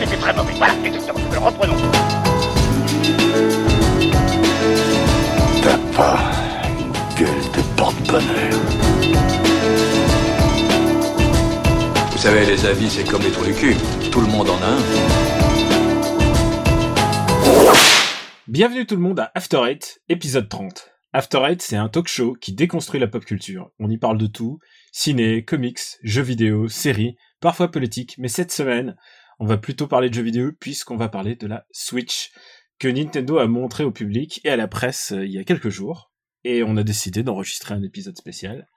c'était très mauvais. Voilà, exactement. Alors reprenons. T'as pas une gueule de porte-bonheur. Vous savez, les avis, c'est comme les trous du cul. Tout le monde en a un. Bienvenue tout le monde à After Eight, épisode 30. After Eight, c'est un talk show qui déconstruit la pop culture. On y parle de tout, ciné, comics, jeux vidéo, séries, parfois politique, mais cette semaine, on va plutôt parler de jeux vidéo puisqu'on va parler de la Switch que Nintendo a montré au public et à la presse euh, il y a quelques jours. Et on a décidé d'enregistrer un épisode spécial.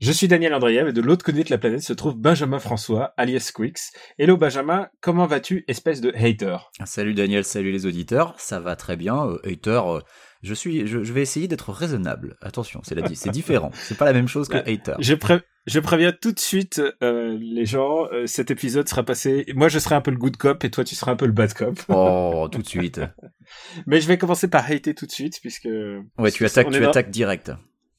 Je suis Daniel Andreev et de l'autre côté de la planète se trouve Benjamin François, alias Squix. Hello Benjamin, comment vas-tu, espèce de hater? Salut Daniel, salut les auditeurs, ça va très bien. Euh, hater, euh, je suis, je, je vais essayer d'être raisonnable. Attention, c'est la, c'est différent. C'est pas la même chose que Ouais. hater. Je, pré- je préviens tout de suite euh, les gens, euh, cet épisode sera passé... Moi je serai un peu le good cop et toi tu seras un peu le bad cop. Oh, tout de suite. Mais je vais commencer par hater tout de suite puisque... Ouais, tu attaques, tu dans- attaques direct.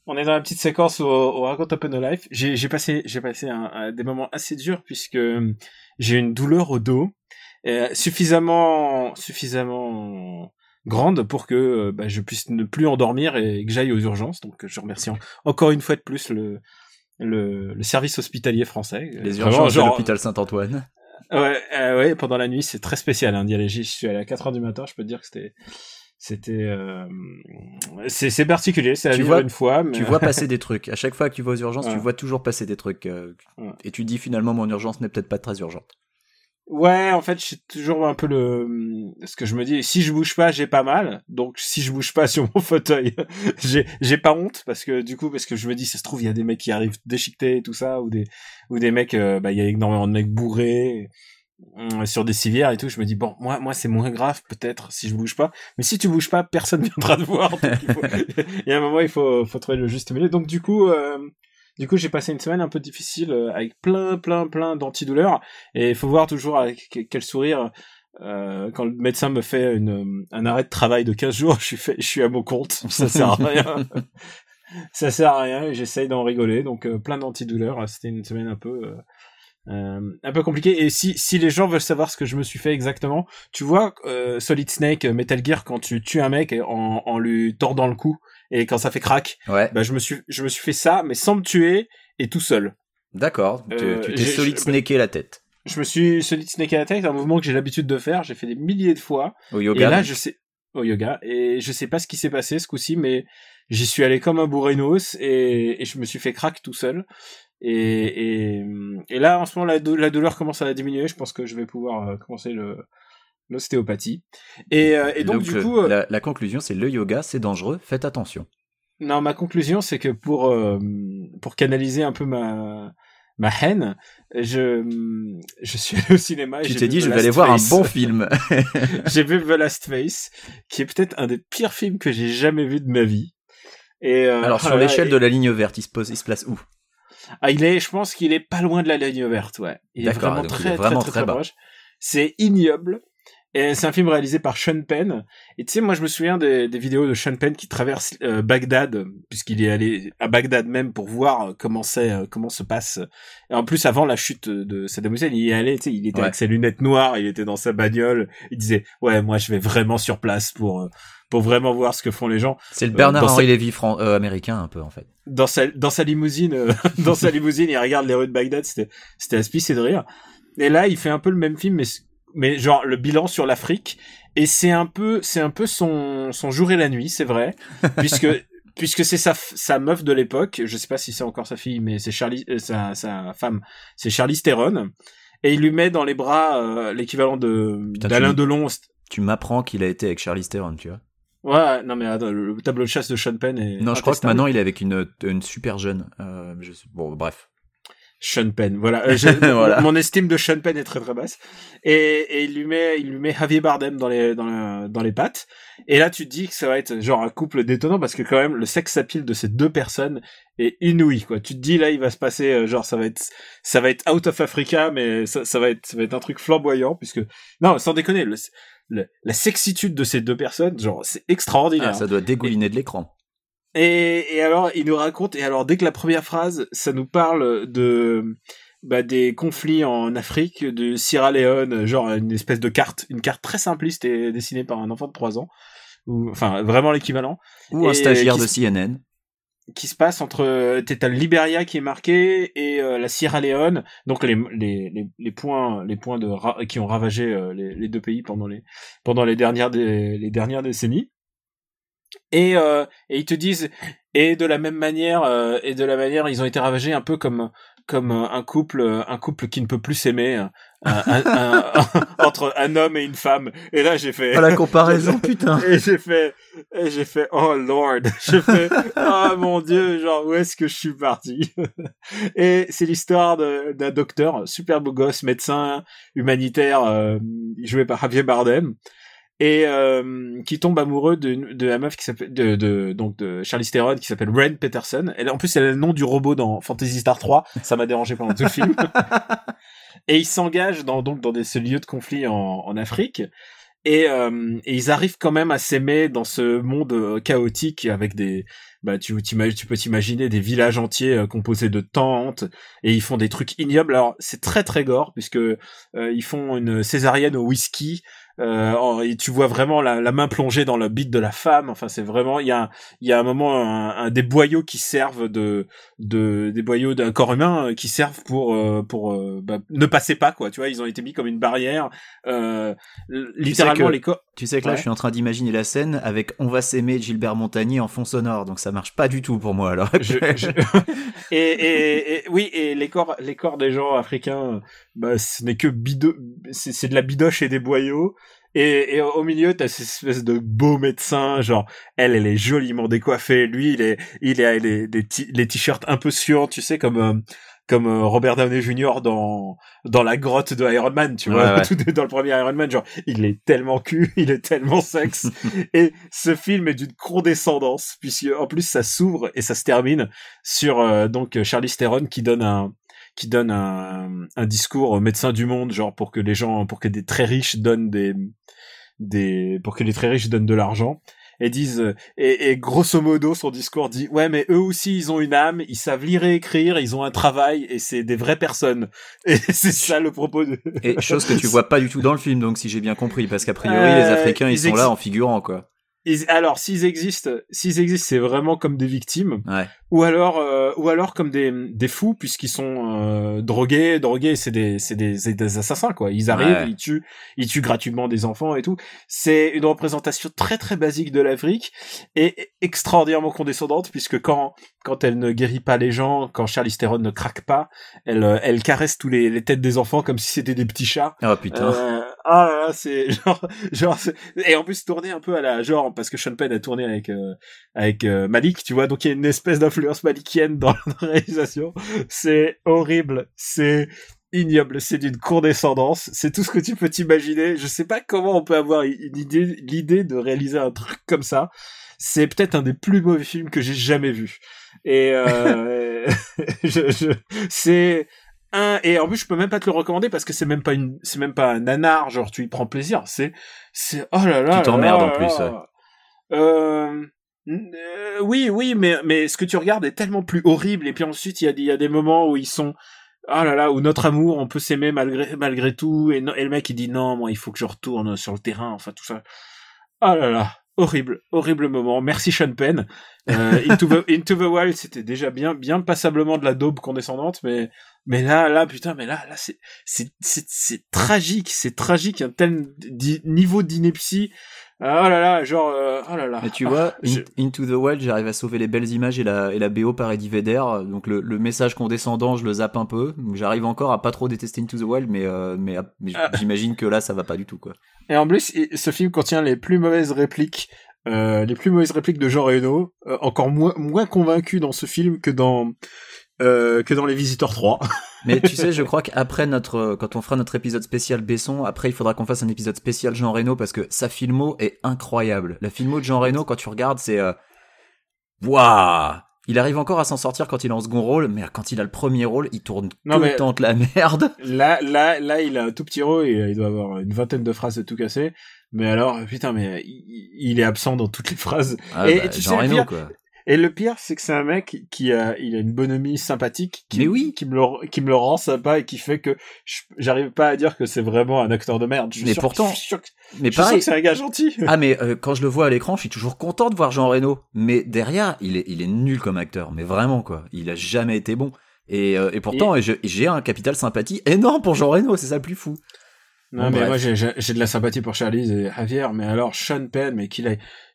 On est dans la petite séquence où, on raconte un peu nos lives. J'ai j'ai passé, j'ai passé un- un- des moments assez durs puisque euh, j'ai une douleur au dos euh, suffisamment, suffisamment grande pour que euh, bah, je puisse ne plus endormir et que j'aille aux urgences. Donc je remercie en- encore une fois de plus le le, le service hospitalier français. Les Vraiment, urgences de genre- l'hôpital Saint-Antoine. Ouais, euh, ouais, pendant la nuit, c'est très spécial hein, d'y aller. J'y suis allé à 4 heures du matin, je peux te dire que c'était c'était euh, c'est particulier, c'est à Tu vois- une fois mais Tu vois passer des trucs. À chaque fois que tu vas aux urgences, tu Ouais. vois toujours passer des trucs. euh, Ouais. Et tu dis finalement, mon urgence n'est peut-être pas très urgente. Ouais, en fait, j'ai toujours un peu le ce que je me dis. Si je bouge pas, j'ai pas mal. Donc, si je bouge pas sur mon fauteuil, j'ai j'ai pas honte parce que du coup, parce que je me dis, ça se trouve, il y a des mecs qui arrivent déchiquetés et tout ça, ou des ou des mecs, euh, bah, il y a énormément de mecs bourrés euh, sur des civières et tout. Je me dis bon, moi, moi, c'est moins grave peut-être si je bouge pas. Mais si tu bouges pas, personne viendra te voir. Il, il y a un moment, il faut faut trouver le juste milieu. Donc, du coup. Euh, du coup, j'ai passé une semaine un peu difficile euh, avec plein, plein, plein d'antidouleurs. Et il faut voir toujours avec que- quel sourire euh, quand le médecin me fait une, un arrêt de travail de 15 jours, je suis, fait, je suis à mon compte. Ça sert à rien. ça sert à rien et j'essaye d'en rigoler. Donc euh, plein d'antidouleurs. C'était une semaine un peu... euh, euh, un peu compliquée et si si les gens veulent savoir ce que je me suis fait exactement tu vois euh, Solid Snake euh, Metal Gear quand tu tues un mec en, en lui tordant le cou et quand ça fait crack Ouais. bah je me suis je me suis fait ça mais sans me tuer et tout seul D'accord. Tu- Euh, tu t'es solide snaké la tête. je me suis solid snake à la tête, un mouvement que j'ai l'habitude de faire, j'ai fait des milliers de fois. Au et yoga. là, je sais, au yoga, et je sais pas ce qui s'est passé ce coup-ci, mais j'y suis allé comme un bourrinos et, et je me suis fait crack tout seul. Et, et, et là, en ce moment, la douleur commence à diminuer. Je pense que je vais pouvoir euh, commencer le l'ostéopathie. Et, euh, et donc, du le- coup, euh, la, la conclusion, c'est le yoga, c'est dangereux. Faites attention. non, ma conclusion, c'est que pour euh, pour canaliser un peu ma ma haine, je je suis allé au cinéma. et Tu t'es dit, The je vais aller voir un bon film. j'ai vu The Last Face, qui est peut-être un des pires films que j'ai jamais vu de ma vie. Et euh, Alors, sur l'échelle et- de la ligne verte, il se, pose, il se place où? Ah, il est, je pense qu'il est pas loin de la ligne verte, ouais. Il est vraiment donc il très, est vraiment très, très, très très proche. C'est ignoble. Et c'est un film réalisé par Sean Penn. Et tu sais, moi, je me souviens des, des vidéos de Sean Penn qui traverse euh, Bagdad, puisqu'il est allé à Bagdad même pour voir euh, comment c'est, euh, comment se passe. Et en plus, avant la chute de Saddam Hussein, il y est allé, tu sais, il était Ouais. avec ses lunettes noires, il était dans sa bagnole. Il disait, ouais, moi, je vais vraiment sur place pour, euh, pour vraiment voir ce que font les gens. C'est le Bernard Henri sa- Lévy fran- américain, un peu, en fait. dans sa dans sa limousine dans sa limousine il regarde les rues de Bagdad c'était c'était pisser de rire et là il fait un peu le même film mais mais genre le bilan sur l'Afrique et c'est un peu c'est un peu son son jour et la nuit c'est vrai puisque puisque c'est sa sa meuf de l'époque je sais pas si c'est encore sa fille mais c'est Charlie euh, sa sa femme c'est Charlie Theron et il lui met dans les bras euh, l'équivalent de d'Alain Delon Tu m'apprends qu'il a été avec Charlie Theron, tu vois. ouais non mais attends, le, le tableau de chasse de Sean Penn est Non, je crois que maintenant il est avec une, une super jeune. Euh, je Bon, bref. Sean Penn, voilà. Euh, Voilà. Mon estime de Sean Penn est très très basse. Et, et il lui met, il lui met Javier Bardem dans les dans, le- dans les pattes. Et là, tu te dis que ça va être genre un couple détonnant parce que quand même le sex appeal de ces deux personnes est inouï quoi. Tu te dis là, il va se passer euh, genre ça va être ça va être out of Africa, mais ça, ça va être ça va être un truc flamboyant puisque non, sans déconner, le, le- la sexitude de ces deux personnes, genre c'est extraordinaire. Ah, ça doit dégouliner de l'écran. Et, et alors, il nous raconte, et alors dès que la première phrase, ça nous parle de bah, des conflits en Afrique, de Sierra Leone, genre une espèce de carte, une carte très simpliste et dessinée par un enfant de 3 ans, ou enfin vraiment l'équivalent. Ou un stagiaire de CNN. qui se passe entre t'as le Liberia qui est marqué et euh, la Sierra Leone donc les, les, les, les points les points de qui ont ravagé euh, les, les deux pays pendant les pendant les dernières des, les dernières décennies et euh, et ils te disent et de la même manière euh, et de la manière ils ont été ravagés un peu comme comme euh, un couple euh, un couple qui ne peut plus s'aimer euh, un- un- un- entre un homme et une femme. Et là j'ai fait Oh la comparaison, putain. et j'ai fait, et j'ai fait, oh lord, j'ai fait, oh mon dieu, genre où est-ce que je suis parti? Et c'est l'histoire d'un docteur, super beau gosse, médecin humanitaire, euh, joué par Javier Bardem, et euh, qui tombe amoureux de, de la meuf qui s'appelle, de, de donc de Charlize Theron qui s'appelle Ren Peterson. Elle, en plus, elle a le nom du robot dans Fantasy Star 3. Ça m'a dérangé pendant tout le film. et ils s'engagent dans donc dans des, ce lieu de conflit en, en Afrique. Et, euh, et ils arrivent quand même à s'aimer dans ce monde euh, chaotique avec des bah tu tu peux t'imaginer des villages entiers euh, composés de tentes et ils font des trucs ignobles alors c'est très très gore puisque euh, ils font une césarienne au whisky euh, et tu vois vraiment la, la main plongée dans le bite de la femme enfin c'est vraiment il y a il y a un moment un, un- des boyaux qui servent de de des boyaux d'un corps humain euh, qui servent pour euh, pour euh, bah, ne passer pas quoi tu vois ils ont été mis comme une barrière euh, littéralement que- les corps Tu sais que là, Ouais. je suis en train d'imaginer la scène avec On va s'aimer de Gilbert Montagnier en fond sonore, donc ça marche pas du tout pour moi alors. je, je- et, et, et- oui et les corps les corps des gens africains bah ce n'est que bido c'est c'est de la bidoche et des boyaux et, et au milieu t'as cette espèce de beau médecin genre elle elle est joliment décoiffée lui il est il a les les, ti- les t-shirts un peu suants tu sais comme euh, comme euh, Robert Downey Jr. dans dans la grotte de Iron Man, tu vois, Ouais, ouais. tout est dans le premier Iron Man, genre il est tellement cul, il est tellement sexe, et ce film est d'une condescendance puisque en plus ça s'ouvre et ça se termine sur euh, donc Charlize Theron qui donne un qui donne un, un discours au médecin du monde genre pour que les gens pour que des très riches donnent des des pour que les très riches donnent de l'argent et disent et, et grosso modo son discours dit ouais mais eux aussi ils ont une âme ils savent lire et écrire ils ont un travail et c'est des vraies personnes et c'est ça le propos de Et chose que tu vois pas du tout dans le film, donc si j'ai bien compris, parce qu'a priori Euh, les Africains ils, ils sont là en figurant quoi. Ils- alors s'ils existent s'ils existent c'est vraiment comme des victimes Ouais. ou alors euh, ou alors comme des des fous puisqu'ils sont euh, drogués drogués c'est des c'est des, c'est des assassins quoi ils arrivent Ouais. ils tuent ils tuent gratuitement des enfants et tout c'est une représentation très très basique de l'Afrique et extraordinairement condescendante puisque quand quand elle ne guérit pas les gens quand Charlize Theron ne craque pas elle euh, elle caresse tous les, les têtes des enfants comme si c'était des petits chats Oh putain. euh, ah là là, c'est genre, genre, et en plus tourné un peu à la genre parce que Sean Penn a tourné avec euh, avec euh, Malik, tu vois, donc il y a une espèce d'influence malikienne dans la réalisation. C'est horrible, c'est ignoble, c'est d'une condescendance, c'est tout ce que tu peux t'imaginer. Je sais pas comment on peut avoir une idée, l'idée de réaliser un truc comme ça. C'est peut-être un des plus mauvais films que j'ai jamais vu. Et euh, je, je, c'est un et en plus je peux même pas te le recommander parce que c'est même pas une c'est même pas un nanar genre tu y prends plaisir. C'est c'est oh là là Tu t'emmerdes en plus, là. Euh, euh, oui oui mais mais ce que tu regardes est tellement plus horrible et puis ensuite il y a des il y a des moments où ils sont ah là là où notre amour on peut s'aimer malgré malgré tout et, le mec il dit non moi il faut que je retourne sur le terrain enfin tout ça. Ah là là horrible horrible moment. Merci Sean Penn. Euh, Into the Into the Wild c'était déjà bien bien passablement de la daube condescendante mais mais là là putain mais là là c'est c'est c'est c'est tragique c'est tragique un tel di- niveau d'ineptie Ah, oh là là genre euh, oh là là Et tu Ah, vois, je- In- Into the Wild, j'arrive à sauver les belles images et la, et la BO par Eddie Vedder. Donc le, le message condescendant, je le zappe un peu. Donc J'arrive encore à pas trop détester Into the Wild, mais, euh, mais, mais Ah. j'imagine que là, ça va pas du tout, quoi. Et en plus, ce film contient les plus mauvaises répliques, euh, les plus mauvaises répliques de Jean Reno, euh, encore moins moins convaincu dans ce film que dans euh, que dans Les Visiteurs 3. Mais tu sais, je crois qu'après notre, quand on fera notre épisode spécial Besson, après il faudra qu'on fasse un épisode spécial Jean Reno parce que sa filmo est incroyable. La filmo de Jean Reno, quand tu regardes, c'est, euh... waouh! Il arrive encore à s'en sortir quand il est en second rôle, mais quand il a le premier rôle, il tourne Non, tout le temps de la merde. Là, là, là, il a un tout petit rôle et il doit avoir une vingtaine de phrases de tout casser. Mais alors, putain, mais il, il est absent dans toutes les phrases. Ah, Et bah, tu Jean sais, Reno, pire, quoi. Et le pire, c'est que c'est un mec qui a, il a une bonhomie sympathique, qui, Mais oui. qui me le, qui me le rend sympa et qui fait que j'arrive pas à dire que c'est vraiment un acteur de merde. Je suis Mais sûr- pourtant- je suis sûr que, Mais je pareil. c'est un gars gentil. Ah mais euh, quand je le vois à l'écran, je suis toujours content de voir Jean Reno. Mais derrière, il est, il est nul comme acteur. Mais vraiment quoi, il a jamais été bon. Et, euh, et pourtant, j'ai un capital sympathie énorme pour Jean Reno. C'est ça le plus fou. Non, Bon, mais bref. moi, j'ai de la sympathie pour Charlize et Javier, mais alors, Sean Penn, mais qu'il a,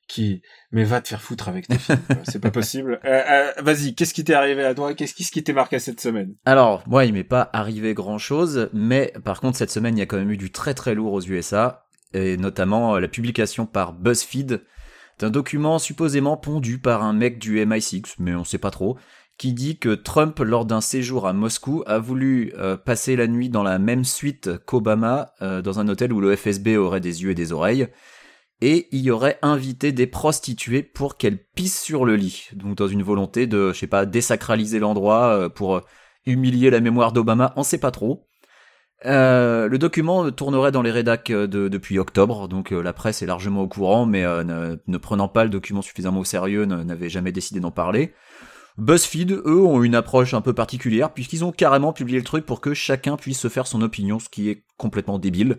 qui, mais va te faire foutre avec tes films, c'est pas possible. Euh, euh, vas-y, qu'est-ce qui t'est arrivé à toi? Qu'est-ce qui, qui t'est marqué cette semaine? Alors, moi, il m'est pas arrivé grand chose, mais par contre, cette semaine, il y a quand même eu du très très lourd aux USA, et notamment euh, la publication par BuzzFeed d'un document supposément pondu par un mec du MI6, mais on sait pas trop, qui dit que Trump, lors d'un séjour à Moscou, a voulu passer la nuit dans la même suite qu'Obama, dans un hôtel où le FSB aurait des yeux et des oreilles, et il y aurait invité des prostituées pour qu'elles pissent sur le lit, donc dans une volonté de, je sais pas, désacraliser l'endroit euh, pour euh, humilier la mémoire d'Obama, on sait pas trop. Euh, le document tournerait dans les rédacs de- depuis octobre, donc la presse est largement au courant, mais ne, ne prenant pas le document suffisamment au sérieux, n'avait jamais décidé d'en parler. BuzzFeed, eux, ont une approche un peu particulière, puisqu'ils ont carrément publié le truc pour que chacun puisse se faire son opinion, ce qui est complètement débile.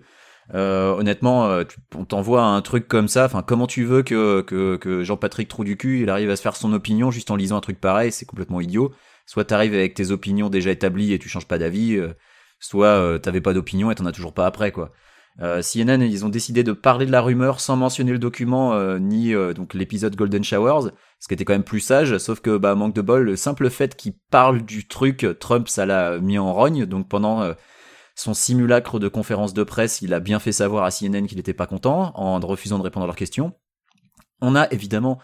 Euh, honnêtement, euh, on t'envoie un truc comme ça, enfin, comment tu veux que, Jean-Patrick Trou du cul, il arrive à se faire son opinion juste en lisant un truc pareil, c'est complètement idiot. Soit t'arrives avec tes opinions déjà établies et tu changes pas d'avis, euh, soit t'avais pas d'opinion et t'en as toujours pas après, quoi. CNN, ils ont décidé de parler de la rumeur sans mentionner le document ni donc l'épisode Golden Showers, ce qui était quand même plus sage. Sauf que bah manque de bol, le simple fait qu'il parle du truc, Trump ça l'a mis en rogne. Donc pendant son simulacre de conférence de presse, il a bien fait savoir à CNN qu'il n'était pas content en refusant de répondre à leurs questions. On a évidemment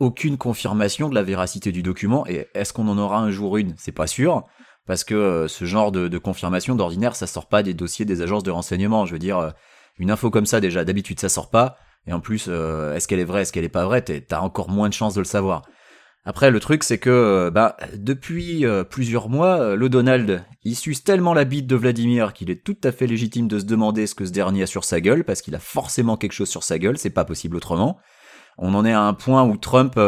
aucune confirmation de la véracité du document et est-ce qu'on en aura un jour une? C'est pas sûr parce que euh, ce genre de, confirmation d'ordinaire ça sort pas des dossiers des agences de renseignement. Je veux dire, euh, une info comme ça déjà d'habitude ça sort pas et en plus euh, est-ce qu'elle est vraie, est-ce qu'elle est pas vraie, t'as encore moins de chances de le savoir. Après, le truc, c'est que euh, bah, depuis euh, plusieurs mois, euh, le Donald, il suce tellement la bite de Vladimir qu'il est tout à fait légitime de se demander ce que ce dernier a sur sa gueule, parce qu'il a forcément quelque chose sur sa gueule, c'est pas possible autrement. On en est à un point où Trump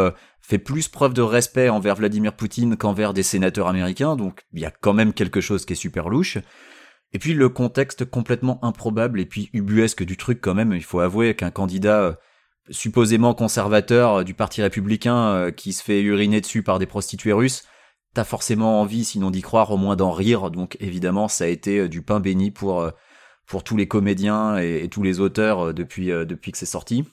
fait plus preuve de respect envers Vladimir Poutine qu'envers des sénateurs américains, donc il y a quand même quelque chose qui est super louche. Et puis le contexte complètement improbable et puis ubuesque du truc quand même, il faut avouer qu'un candidat supposément conservateur euh, du parti républicain euh, qui se fait uriner dessus par des prostituées russes, t'as forcément envie, sinon d'y croire, au moins d'en rire. Donc évidemment, ça a été euh, du pain béni pour pour tous les comédiens et, tous les auteurs depuis depuis que c'est sorti.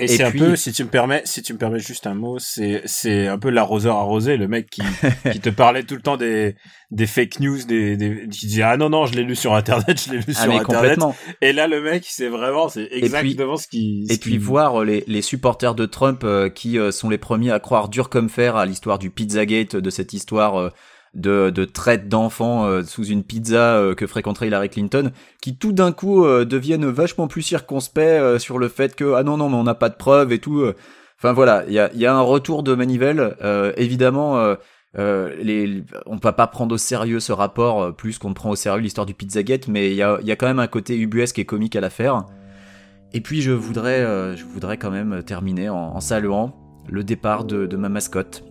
Et, Et c'est puis- un peu, si tu me permets, si tu me permets juste un mot, c'est, c'est un peu l'arroseur arrosé, le mec qui, qui te parlait tout le temps des, des fake news, des, des, qui disait, ah non, non, je l'ai lu sur internet, je l'ai lu Ah sur mais internet. complètement. Et là, le mec, c'est vraiment, c'est puis- exactement ce qui, ce Et puis voir les, les supporters de Trump euh, qui euh, sont les premiers à croire dur comme fer à l'histoire du Pizzagate, de cette histoire euh, de, traite d'enfants euh, sous une pizza euh, que fréquenterait Hillary Clinton, qui tout d'un coup euh, deviennent vachement plus circonspects sur le fait que ah non non mais on n'a pas de preuves et tout. Enfin voilà, il y a, un retour de manivelle. Évidemment, les, on peut pas prendre au sérieux ce rapport plus qu'on prend au sérieux l'histoire du Pizzagate, mais il y a, quand même un côté ubuesque et comique à l'affaire. Et puis je voudrais, quand même terminer en, saluant le départ de ma mascotte,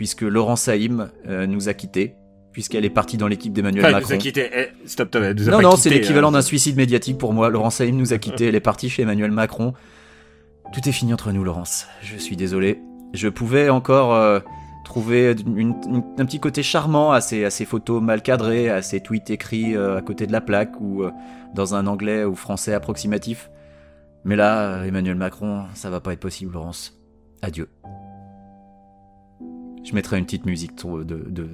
puisque Laurent Saïm euh, nous a quittés, puisqu'elle est partie dans l'équipe d'Emmanuel Enfin, il nous Macron. a quitté. Eh, stop, stop, elle nous a Non, pas non, quitté, c'est l'équivalent hein. d'un suicide médiatique pour moi. Laurent Saïm nous a quittés, elle est partie chez Emmanuel Macron. Tout est fini entre nous, Laurence. Je suis désolé. Je pouvais encore euh, trouver une- une- un petit côté charmant à ces, à ces photos mal cadrées, à ces tweets écrits euh, à côté de la plaque ou euh, dans un anglais ou français approximatif. Mais là, euh, Emmanuel Macron, ça va pas être possible, Laurence. Adieu. Je mettrai une petite musique de, de, de-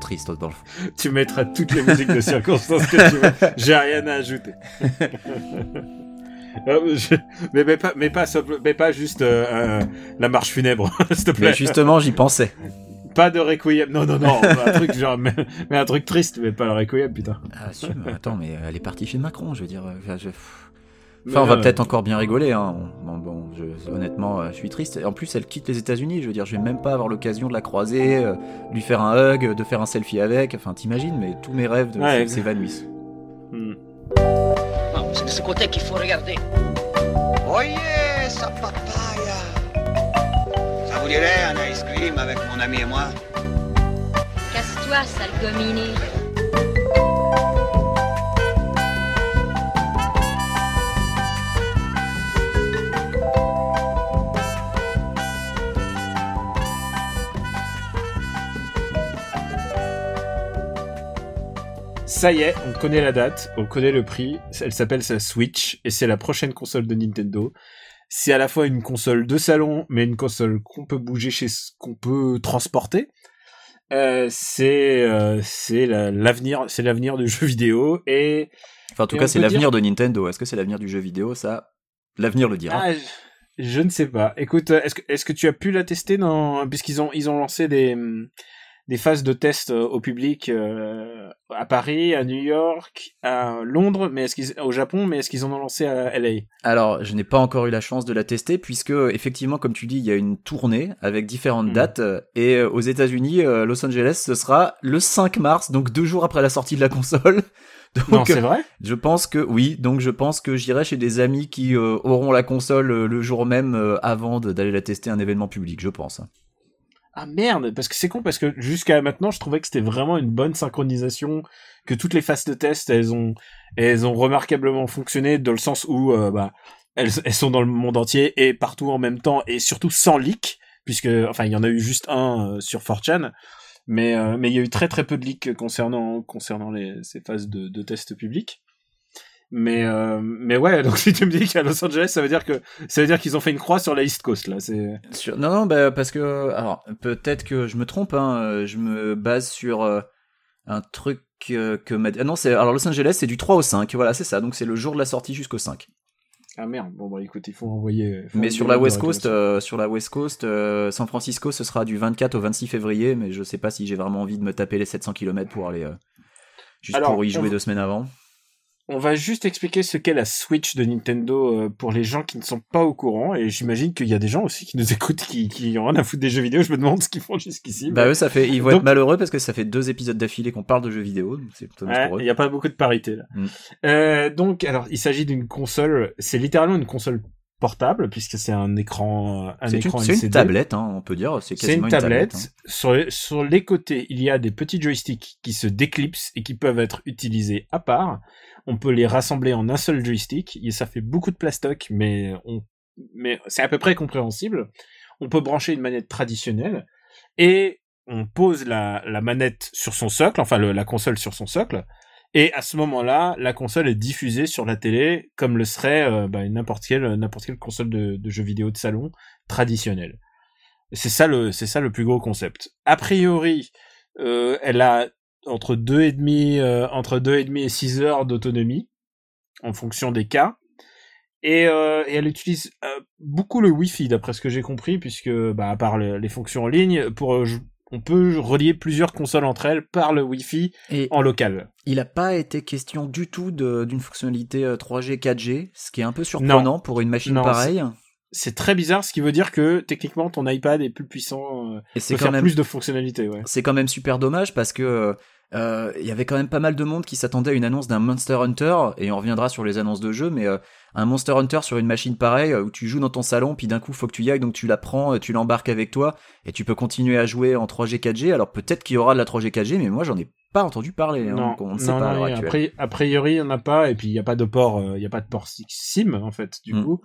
triste dans le fond. Tu mettras toutes les musiques de circonstances que tu veux. J'ai rien à ajouter. Je- mais, mais pas, mais pas, simple- mais pas juste euh, la marche funèbre, s'il te plaît. Mais justement, j'y pensais. Pas de requiem. Non, non, non. un truc genre, mais, mais un truc triste, mais pas le requiem, putain. Ah, si, mais attends, mais elle est partie chez Macron, je veux dire. euh, je- Enfin, on va non, peut-être encore bien rigoler. Hein. Bon, bon, je- honnêtement, euh, je suis triste. En plus, elle quitte les États-Unis. Je veux dire, je vais même pas avoir l'occasion de la croiser, euh, lui faire un hug, de faire un selfie avec. Enfin, t'imagines, mais tous mes rêves de- Ouais. s'évanouissent. Hmm. Non, c'est de ce côté qu'il faut regarder. Oye, esa papaya. vous dirait un ice cream avec mon ami et moi? Casse-toi, sale gominé. Ça y est, on connaît la date, on connaît le prix. Elle s'appelle sa Switch et c'est la prochaine console de Nintendo. C'est à la fois une console de salon, mais une console qu'on peut bouger chez, qu'on peut transporter. Euh, c'est euh, c'est la- l'avenir, c'est l'avenir du jeu vidéo et Enfin, en tout cas, c'est l'avenir dire- de Nintendo. Est-ce que c'est l'avenir du jeu vidéo? Ça, l'avenir le dira. Ah, je, je ne sais pas. Écoute, euh, est-ce que est-ce que tu as pu la tester dans puisqu'ils ont ils ont lancé des des phases de test euh, au public euh, à Paris, à New York, à Londres, mais est-ce qu'ils au Japon, mais est-ce qu'ils en ont lancé à LA Alors, je n'ai pas encore eu la chance de la tester puisque effectivement, comme tu dis, il y a une tournée avec différentes Mhm. dates et euh, aux États-Unis, Los Angeles, ce sera le 5 mars, donc deux jours après la sortie de la console. Donc, Non, c'est vrai? je pense que oui, donc je pense que j'irai chez des amis qui euh, auront la console euh, le jour même euh, avant d'aller la tester à un événement public, je pense. Ah merde, parce que c'est con parce que jusqu'à maintenant, je trouvais que c'était vraiment une bonne synchronisation, que toutes les phases de test, elles ont elles ont remarquablement fonctionné dans le sens où euh, bah elles, sont dans le monde entier et partout en même temps et surtout sans leak puisque enfin il y en a eu juste un euh, sur 4chan mais euh, mais il y a eu très très peu de leaks concernant concernant les ces phases de, de tests publics. Mais euh, mais ouais, donc si tu me dis qu'à Los Angeles, ça veut dire que ça veut dire qu'ils ont fait une croix sur la East Coast là, c'est Non, non, bah, parce que alors peut-être que je me trompe. Hein, euh, je me base sur euh, un truc euh, que m'a. Ah non, c'est alors Los Angeles, c'est du 3 au 5. Voilà, c'est ça. Donc c'est le jour de la sortie jusqu'au 5. Ah merde, bon bah écoute, il faut envoyer. faut Mais sur la West Coast, sur la West Coast, San Francisco, ce sera du 24 au 26 février. Mais je sais pas si j'ai vraiment envie de me taper les 700 km pour aller. juste Alors, pour y jouer on- deux semaines avant. On va juste expliquer ce qu'est la Switch de Nintendo euh, pour les gens qui ne sont pas au courant. Et j'imagine qu'il y a des gens aussi qui nous écoutent qui, qui ont rien à foutre des jeux vidéo. Je me demande ce qu'ils font jusqu'ici. Bah mais- eux, ça fait. Ils vont Donc- être malheureux parce que ça fait deux épisodes d'affilée qu'on parle de jeux vidéo. C'est Ouais, il n'y a pas beaucoup de parité là. Mm. Euh, donc, alors, il s'agit d'une console. C'est littéralement une console portable puisque c'est un écran, euh, un C'est écran une, c'est une tablette, hein, on peut dire. C'est C'est une quasiment tablette. hein. Sur, les, sur les côtés, il y a des petits joysticks qui se déclipsent et qui peuvent être utilisés à part. On peut les rassembler en un seul joystick. Et ça fait beaucoup de plastoc, mais on, mais c'est à peu près compréhensible. On peut brancher une manette traditionnelle et on pose la, la manette sur son socle, enfin le- la console sur son socle. Et à ce moment-là, la console est diffusée sur la télé comme le serait euh, bah, n'importe quelle n'importe quelle console de, de jeux vidéo de salon traditionnelle. C'est ça le c'est ça le plus gros concept. A priori, euh, elle a entre deux et demi euh, entre deux et demi et 6 heures d'autonomie en fonction des cas. Et, euh, et elle utilise euh, beaucoup le Wi-Fi d'après ce que j'ai compris puisque bah à part le- les fonctions en ligne pour euh, on peut relier plusieurs consoles entre elles par le Wi-Fi Et en local. il n'a pas été question du tout d'une fonctionnalité euh, 3G, 4G, ce qui est un peu surprenant pour une machine Non, pareille. C'est très bizarre, ce qui veut dire que techniquement ton iPad est plus puissant, euh, Et c'est quand faire même plus de fonctionnalités. Ouais. c'est quand même super dommage parce que euh, il y avait quand même pas mal de monde qui s'attendait à une annonce d'un Monster Hunter et on reviendra sur les annonces de jeux mais euh, un Monster Hunter sur une machine pareille euh, où tu joues dans ton salon puis d'un coup faut que tu y ailles donc tu la prends euh, tu l'embarques avec toi et tu peux continuer à jouer en 3G 4G alors peut-être qu'il y aura de la 3G 4G mais moi j'en ai pas entendu parler hein, non, donc on ne sait non, pas a priori, il n'y en a pas, et puis il n'y a pas de port, euh, il y a pas de port SIM en fait, du Mm. coup.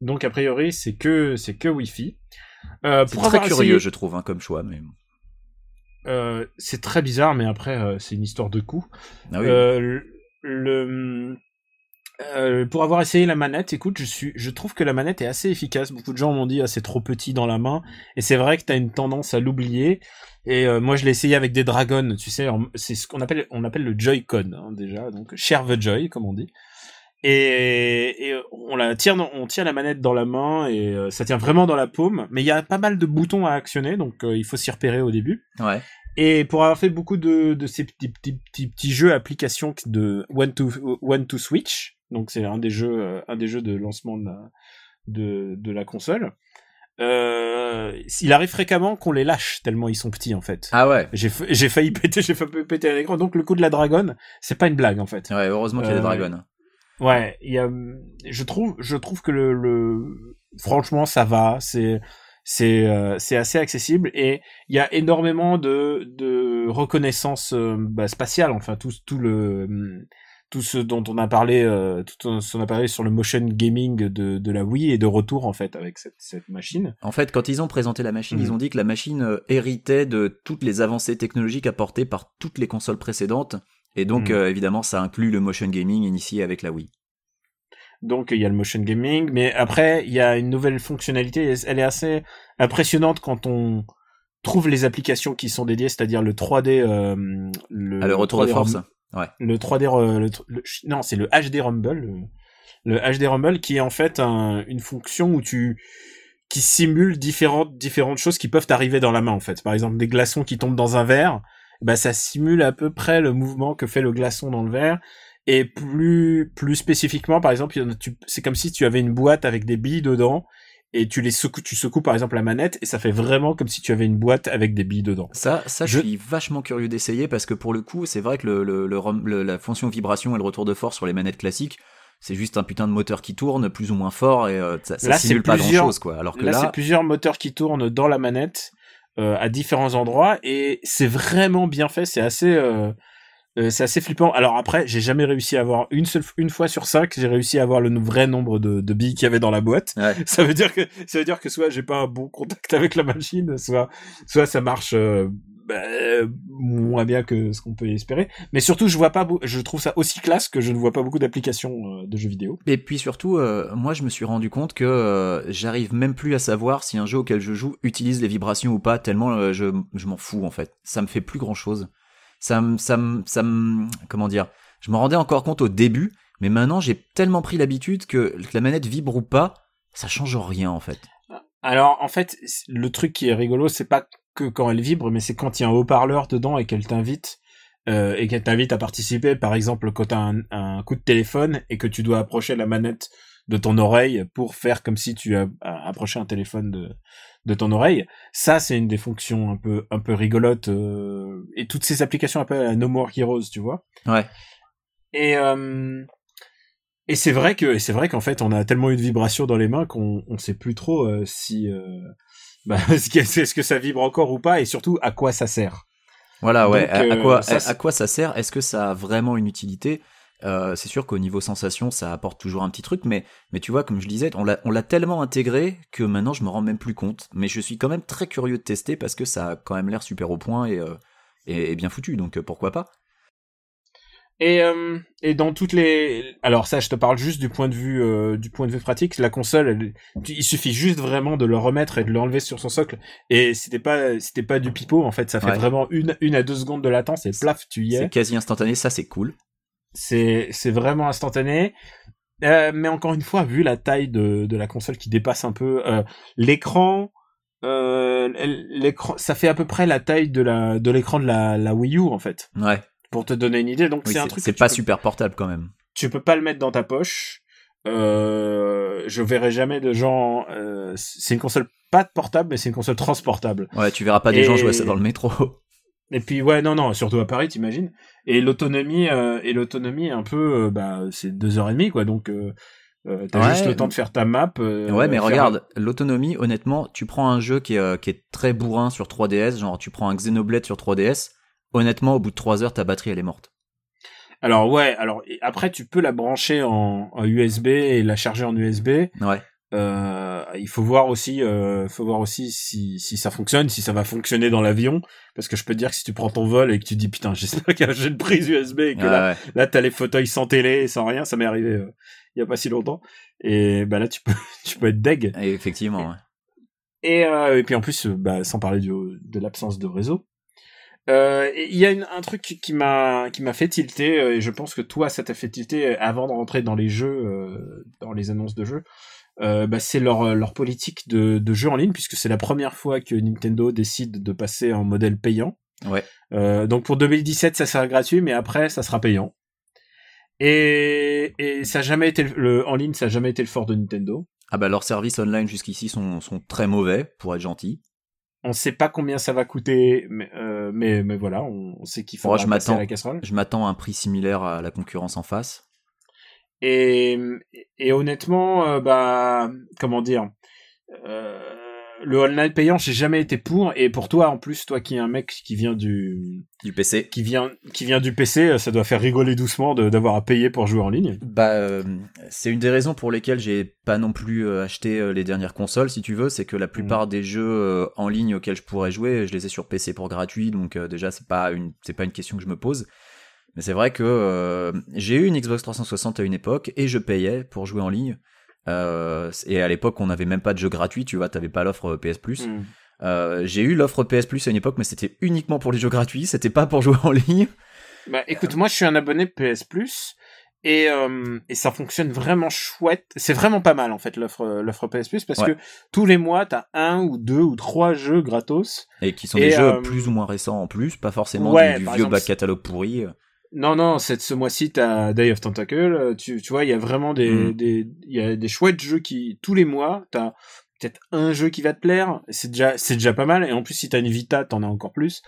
Donc a priori, c'est que c'est que Wi-Fi. Euh, c'est très curieux essayé- je trouve hein, comme choix mais euh, c'est très bizarre, mais après, euh, c'est une histoire de coût. ah oui. Euh, le, le- pour avoir essayé la manette, écoute, je suis, je trouve que la manette est assez efficace. Beaucoup de gens m'ont dit ah c'est trop petit dans la main, et c'est vrai que t'as une tendance à l'oublier. Et moi je l'ai essayé avec des dragons, tu sais, c'est ce qu'on appelle, on appelle le Joy-Con hein, déjà, donc share the joy comme on dit. Et, et on la tire, dans- on tire la manette dans la main et euh, ça tient vraiment dans la paume. Mais il y a pas mal de boutons à actionner, donc euh, il faut s'y repérer au début. ouais Et pour avoir fait beaucoup de, de ces petits, petits, petits, petits jeux applications de One to, One to Switch, donc c'est un des jeux, euh, un des jeux de lancement de la, de, de la console, euh, il arrive fréquemment qu'on les lâche tellement ils sont petits en fait. ah ouais J'ai j'ai failli péter, j'ai failli péter un écran. Donc le coup de la dragonne, c'est pas une blague en fait. ouais heureusement qu'il y a des dragons Ouais, y a, je trouve, je trouve que le, le, franchement, ça va. C'est, c'est euh, c'est assez accessible et il y a énormément de de reconnaissance euh, bah, spatiale enfin tout tout le tout ce dont on a parlé euh, tout ce qu'on a parlé sur le motion gaming de de la Wii et de retour en fait avec cette cette machine En fait, quand ils ont présenté la machine, Mhm. ils ont dit que la machine héritait de toutes les avancées technologiques apportées par toutes les consoles précédentes. Et donc, Mhm. euh, évidemment, ça inclut le motion gaming initié avec la Wii. donc il y a le motion gaming mais après il y a une nouvelle fonctionnalité elle est assez impressionnante quand on trouve les applications qui sont dédiées c'est-à-dire le 3D euh, le, Ah, le retour de 3D force. Rum- le 3D re- le tr- le- non c'est le HD Rumble le, le HD Rumble qui est en fait un- une fonction où tu qui simule différentes différentes choses qui peuvent arriver dans la main en fait par exemple des glaçons qui tombent dans un verre bah ça simule à peu près le mouvement que fait le glaçon dans le verre et plus plus spécifiquement par exemple c'est comme si tu avais une boîte avec des billes dedans et tu les secoues tu secoues par exemple la manette et ça fait vraiment comme si tu avais une boîte avec des billes dedans Ça, ça, je Je- suis vachement curieux d'essayer parce que pour le coup, c'est vrai que le, le, le la fonction vibration et le retour de force sur les manettes classiques, c'est juste un putain de moteur qui tourne plus ou moins fort et euh, ça, ça Là, c'est simule pas grand chose quoi. Alors que là, là, c'est plusieurs moteurs qui tournent dans la manette euh, à différents endroits et c'est vraiment bien fait. C'est assez, euh, euh, c'est assez flippant. Alors après, j'ai jamais réussi à avoir une seule, une fois sur cinq, j'ai réussi à avoir le vrai nombre de, de billes qu'il y avait dans la boîte. Ouais. Ça veut dire que, ça veut dire que soit j'ai pas un bon contact avec la machine, soit, soit ça marche. Euh, bah, moins bien que ce qu'on peut espérer mais surtout je vois pas je trouve ça aussi classe que je ne vois pas beaucoup d'applications euh, de jeux vidéo Et puis surtout, euh, moi je me suis rendu compte que euh, j'arrive même plus à savoir si un jeu auquel je joue utilise les vibrations ou pas, tellement euh, je, je m'en fous en fait. Ça me fait plus grand chose. Ça me, ça me, ça me, comment dire Je m'en rendais encore compte au début, mais maintenant j'ai tellement pris l'habitude que, que la manette vibre ou pas, ça change rien en fait. Alors en fait, le truc qui est rigolo, c'est pas que quand elle vibre, mais c'est quand il y a un haut-parleur dedans et qu'elle t'invite euh, et qu'elle t'invite à participer. Par exemple, quand t'as un, un coup de téléphone et que tu dois approcher la manette de ton oreille pour faire comme si tu as a- approché un téléphone de de ton oreille. Ça, c'est une des fonctions un peu un peu rigolotes euh, et toutes ces applications peu à No More Heroes, tu vois. Ouais. Et euh, et c'est vrai que c'est vrai qu'en fait on a tellement eu de vibrations dans les mains qu'on on sait plus trop euh, si bah, est-ce que ça vibre encore ou pas et surtout à quoi ça sert? Voilà, ouais. Donc, à, à euh, quoi, ça, à, quoi ça sert? Est-ce que ça a vraiment une utilité? Euh, C'est sûr qu'au niveau sensation, ça apporte toujours un petit truc, mais mais tu vois, comme je disais, on l'a tellement intégré que maintenant je me rends même plus compte. Mais je suis quand même très curieux de tester parce que ça a quand même l'air super au point et euh, et, et bien foutu, donc pourquoi pas? Et euh, et dans toutes les alors ça je te parle juste du point de vue euh, du point de vue pratique la console elle- il suffit juste vraiment de le remettre et de l'enlever sur son socle et c'était pas c'était pas du pipeau en fait ça fait Ouais. vraiment une une à deux secondes de latence et plaf tu y es C'est quasi instantané, ça c'est cool. c'est c'est vraiment instantané Euh, mais encore une fois vu la taille de de la console qui dépasse un peu euh, l'écran euh, l'écran ça fait à peu près la taille de la de l'écran de la la Wii U en fait Ouais. Pour te donner une idée donc Oui, c'est un truc c'est pas peux- super portable quand même. tu peux pas le mettre dans ta poche. Euh, je verrai jamais de gens. euh, c'est une console pas portable, mais c'est une console transportable. Ouais, tu verras pas des Et- gens jouer ça dans le métro. Et puis ouais, non, non, surtout à Paris, t'imagines. Et l'autonomie, euh, et l'autonomie un peu, bah, c'est deux heures et demie, quoi. Donc, t'as Ouais. juste le temps de faire ta map. Ouais, mais regarde, l'autonomie, honnêtement, tu prends un jeu qui est, qui est très bourrin sur 3DS, genre tu prends un Xenoblade sur 3DS, honnêtement, au bout de 3 heures, ta batterie, elle est morte. Alors ouais, alors et après tu peux la brancher en, en USB et la charger en USB. Ouais. Euh, il faut voir aussi, euh, faut voir aussi si, si ça fonctionne, si ça va fonctionner dans l'avion, parce que je peux te dire que si tu prends ton vol et que tu dis putain, j'espère qu'il y a une prise USB et que là, ouais. là t'as les fauteuils sans télé, sans rien, ça m'est arrivé euh, il y a pas si longtemps, et bah là tu peux, tu peux être deg. Et effectivement, ouais. Et, euh, et puis en plus, euh, bah, sans parler du, de l'absence de réseau. Euh, Il y a une, un truc qui- qui m'a qui m'a fait tilter euh, et je pense que toi ça t'a fait tilter euh, avant de rentrer dans les jeux, euh, dans les annonces de jeux. Euh, bah, c'est leur leur politique de, de jeu en ligne puisque c'est la première fois que Nintendo décide de passer en modèle payant. Ouais. Euh, donc pour 2017 ça sera gratuit mais après ça sera payant. Et, et ça a jamais été le, le- en ligne ça a jamais été le fort de Nintendo. Ah bah leurs services online jusqu'ici sont, sont très mauvais, pour être gentil. On sait pas combien ça va coûter, mais, euh, mais, mais voilà, on, on sait qu'il faut Moi, je passer à m'attends. la casserole. Je m'attends à un prix similaire à la concurrence en face. Et, et honnêtement, euh, bah, comment dire, euh, le online payant, j'ai jamais été pour. Et pour toi, en plus, toi qui es un mec qui vient du Du PC. qui vient qui vient du PC, euh, ça doit faire rigoler doucement de- d'avoir à payer pour jouer en ligne. Bah, euh, c'est une des raisons pour lesquelles j'ai pas non plus euh, acheté les dernières consoles, si tu veux, c'est que la plupart des jeux en ligne auxquels je pourrais jouer, je les ai sur PC pour gratuit, donc euh, déjà c'est pas une c'est pas une question que je me pose. Mais c'est vrai que euh, j'ai eu une Xbox 360 à une époque et je payais pour jouer en ligne. Euh, et à l'époque, on n'avait même pas de jeux gratuits, tu vois, t'avais pas l'offre PS Plus. Mm. Euh, j'ai eu l'offre PS Plus à une époque, mais c'était uniquement pour les jeux gratuits, c'était pas pour jouer en ligne. Bah écoute, moi je suis un abonné PS Plus et euh, et ça fonctionne vraiment chouette. C'est vraiment pas mal en fait l'offre l'offre PS Plus parce Ouais. que tous les mois t'as un ou deux ou trois jeux gratos. Et qui sont Et, des jeux euh, plus ou moins récents en plus, pas forcément Ouais, du, vieux exemple, back catalogue pourri. Non non, cette ce mois-ci t'as Day of Tentacle. euh, Tu tu vois il y a vraiment des Mm. des il y a des chouettes jeux qui tous les mois t'as peut-être un jeu qui va te plaire. C'est déjà c'est déjà pas mal et en plus si t'as une Vita t'en as encore plus.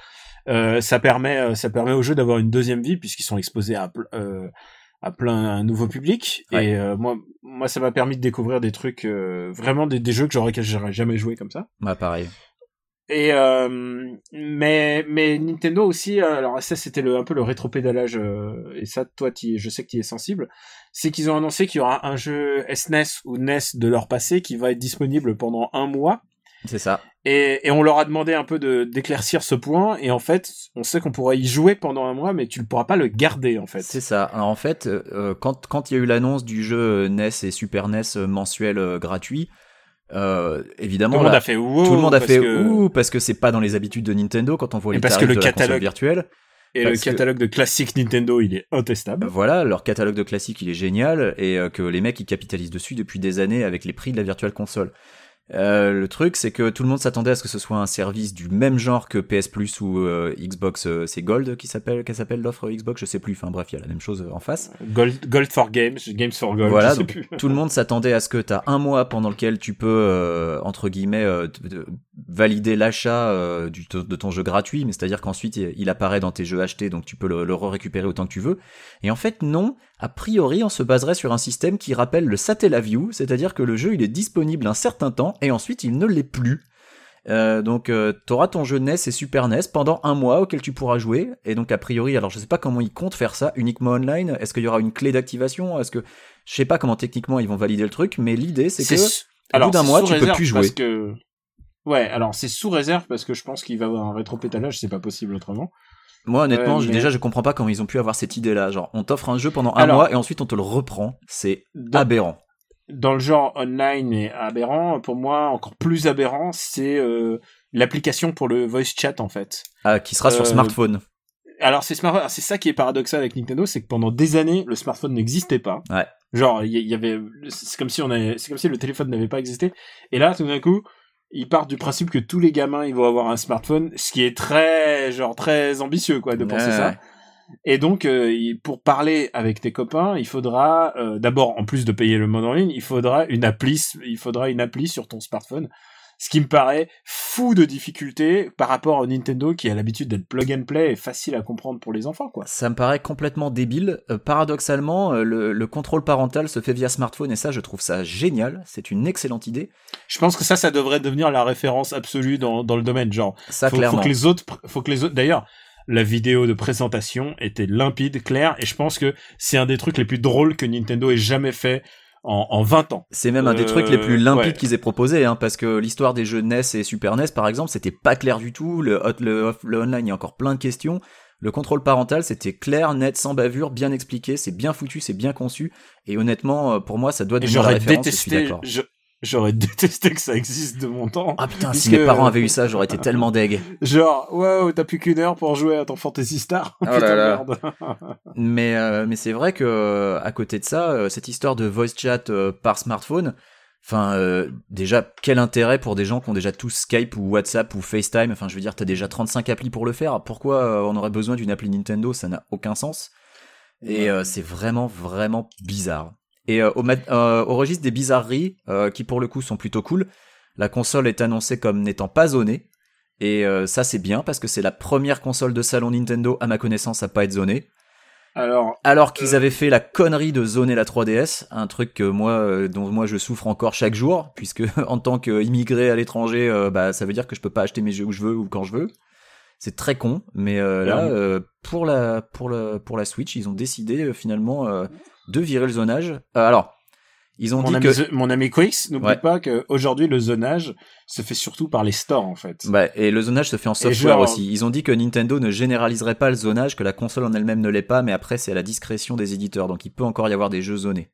Euh, ça permet euh, ça permet aux jeux d'avoir une deuxième vie puisqu'ils sont exposés à euh, à plein un nouveau public Ouais. et euh, moi moi ça m'a permis de découvrir des trucs euh, vraiment des, des jeux que j'aurais que j'aurais jamais joué comme ça Bah pareil. Et euh, mais mais Nintendo aussi euh, alors ça c'était le un peu le rétropédalage euh, et ça toi je sais que tu es sensible c'est qu'ils ont annoncé qu'il y aura un jeu SNES ou NES de leur passé qui va être disponible pendant un mois C'est ça. et, et on leur a demandé un peu de d'éclaircir ce point et en fait on sait qu'on pourra y jouer pendant un mois mais tu ne pourras pas le garder en fait C'est ça. Alors en fait, euh, quand quand il y a eu l'annonce du jeu NES et Super NES mensuel gratuit, euh, tout évidemment, le monde là, a fait wow, tout le monde a fait que- ouh parce que c'est pas dans les habitudes de Nintendo quand on voit Et les parce que le de la console catalogue- virtuelle. et le que- catalogue de classique Nintendo il est intestable Voilà, leur catalogue de classiques il est génial et euh, que les mecs ils capitalisent dessus depuis des années avec les prix de la virtual console. Euh, le truc c'est que tout le monde s'attendait à ce que ce soit un service du même genre que PS Plus ou euh, Xbox, euh, c'est Gold qui s'appelle, qu'elle s'appelle l'offre Xbox, je sais plus. Enfin bref, il y a la même chose en face. Gold Gold for Games Games for Gold Voilà, je sais donc, plus tout le monde s'attendait à ce que tu as un mois pendant lequel tu peux, euh, entre guillemets, valider l'achat de ton jeu gratuit, mais c'est-à-dire qu'ensuite il il apparaît dans tes jeux achetés, donc tu peux le, le récupérer autant que tu veux. Et en fait, non, a priori, on se baserait sur un système qui rappelle le Satellaview, c'est-à-dire que le jeu il est disponible un certain temps et ensuite il ne l'est plus. Euh, donc tu auras ton jeu NES et Super NES pendant un mois auquel tu pourras jouer et donc a priori alors je sais pas comment ils comptent faire ça uniquement online est-ce qu'il y aura une clé d'activation? Est-ce que je sais pas comment techniquement ils vont valider le truc mais l'idée c'est que su- au bout d'un mois, tu peux plus parce jouer. que ouais alors c'est sous réserve parce que je pense qu'il va y avoir un rétropétalage c'est pas possible autrement moi honnêtement mais- déjà je comprends pas comment ils ont pu avoir cette idée là genre on t'offre un jeu pendant un Alors- mois et ensuite on te le reprend c'est Dans- aberrant dans le genre online et aberrant, pour moi, encore plus aberrant, c'est euh, l'application pour le voice chat en fait. ah, qui sera sur Euh, smartphone Alors c'est smart- alors, c'est ça qui est paradoxal avec Nintendo, c'est que pendant des années, le smartphone n'existait pas. Ouais. Genre, il y, avait, c'est comme si on avait, c'est comme si le téléphone n'avait pas existé. Et là, tout d'un coup, ils partent du principe que tous les gamins, ils vont avoir un smartphone, ce qui est très, genre, très ambitieux, quoi, de penser Ouais, ça. Et donc, euh, pour parler avec tes copains, il faudra euh, d'abord, en plus de payer le mode en ligne, il faudra une appli, il faudra une appli sur ton smartphone. Ce qui me paraît fou de difficulté par rapport au Nintendo qui a l'habitude d'être plug and play et facile à comprendre pour les enfants, quoi. ça me paraît complètement débile. Euh, paradoxalement, euh, le, le contrôle parental se fait via smartphone et ça, je trouve ça génial. C'est une excellente idée. Je pense que ça, ça devrait devenir la référence absolue dans, dans le domaine. Genre, Ça, faut, clairement. faut que les autres, faut que les autres. D'ailleurs, la vidéo de présentation était limpide, claire, et je pense que c'est un des trucs les plus drôles que Nintendo ait jamais fait en, en 20 ans. C'est même un des Euh, trucs les plus limpides ouais. qu'ils aient proposé, hein, parce que l'histoire des jeux NES et Super NES, par exemple, c'était pas clair du tout. Le, hot- le, off- le online, il y a encore plein de questions. Le contrôle parental, c'était clair, net, sans bavure, bien expliqué, c'est bien foutu, c'est bien conçu. Et honnêtement, euh, pour moi, ça doit devenir la j'aurais référence, je suis détesté, d'accord. je- j'aurais détesté que ça existe de mon temps. Ah putain, si mes parents avaient eu ça, j'aurais été tellement deg. Genre, wow, t'as plus qu'une heure pour jouer à ton Fantasy Star. Oh là Putain, là. merde. Mais, euh, mais c'est vrai que euh, à côté de ça, euh, cette histoire de voice chat euh, par smartphone, enfin euh, déjà quel intérêt pour des gens qui ont déjà tous Skype ou WhatsApp ou FaceTime? Enfin, je veux dire, t'as déjà 35 applis pour le faire. Pourquoi on aurait besoin d'une appli Nintendo? Ça n'a aucun sens. Et c'est vraiment vraiment bizarre. Et euh, au, euh, au registre des bizarreries, euh, qui pour le coup sont plutôt cool, la console est annoncée comme n'étant pas zonée. Et euh, ça c'est bien parce que c'est la première console de salon Nintendo à ma connaissance à pas être zonée. Alors, Alors qu'ils avaient fait la connerie de zoner la 3DS, un truc que moi, euh, dont moi je souffre encore chaque jour, puisque en tant qu'immigré à l'étranger, euh, bah ça veut dire que je peux pas acheter mes jeux où je veux ou quand je veux. C'est très con, mais euh, là, euh, pour la pour la pour la Switch, ils ont décidé euh, finalement euh, de virer le zonage. Euh, alors, ils ont mon dit ami, que mon ami Quix, n'oublie Ouais. pas qu'aujourd'hui, le zonage se fait surtout par les stores, en fait. Bah, et le zonage se fait en software genre- aussi. Ils ont dit que Nintendo ne généraliserait pas le zonage, que la console en elle-même ne l'est pas, mais après c'est à la discrétion des éditeurs, donc il peut encore y avoir des jeux zonés.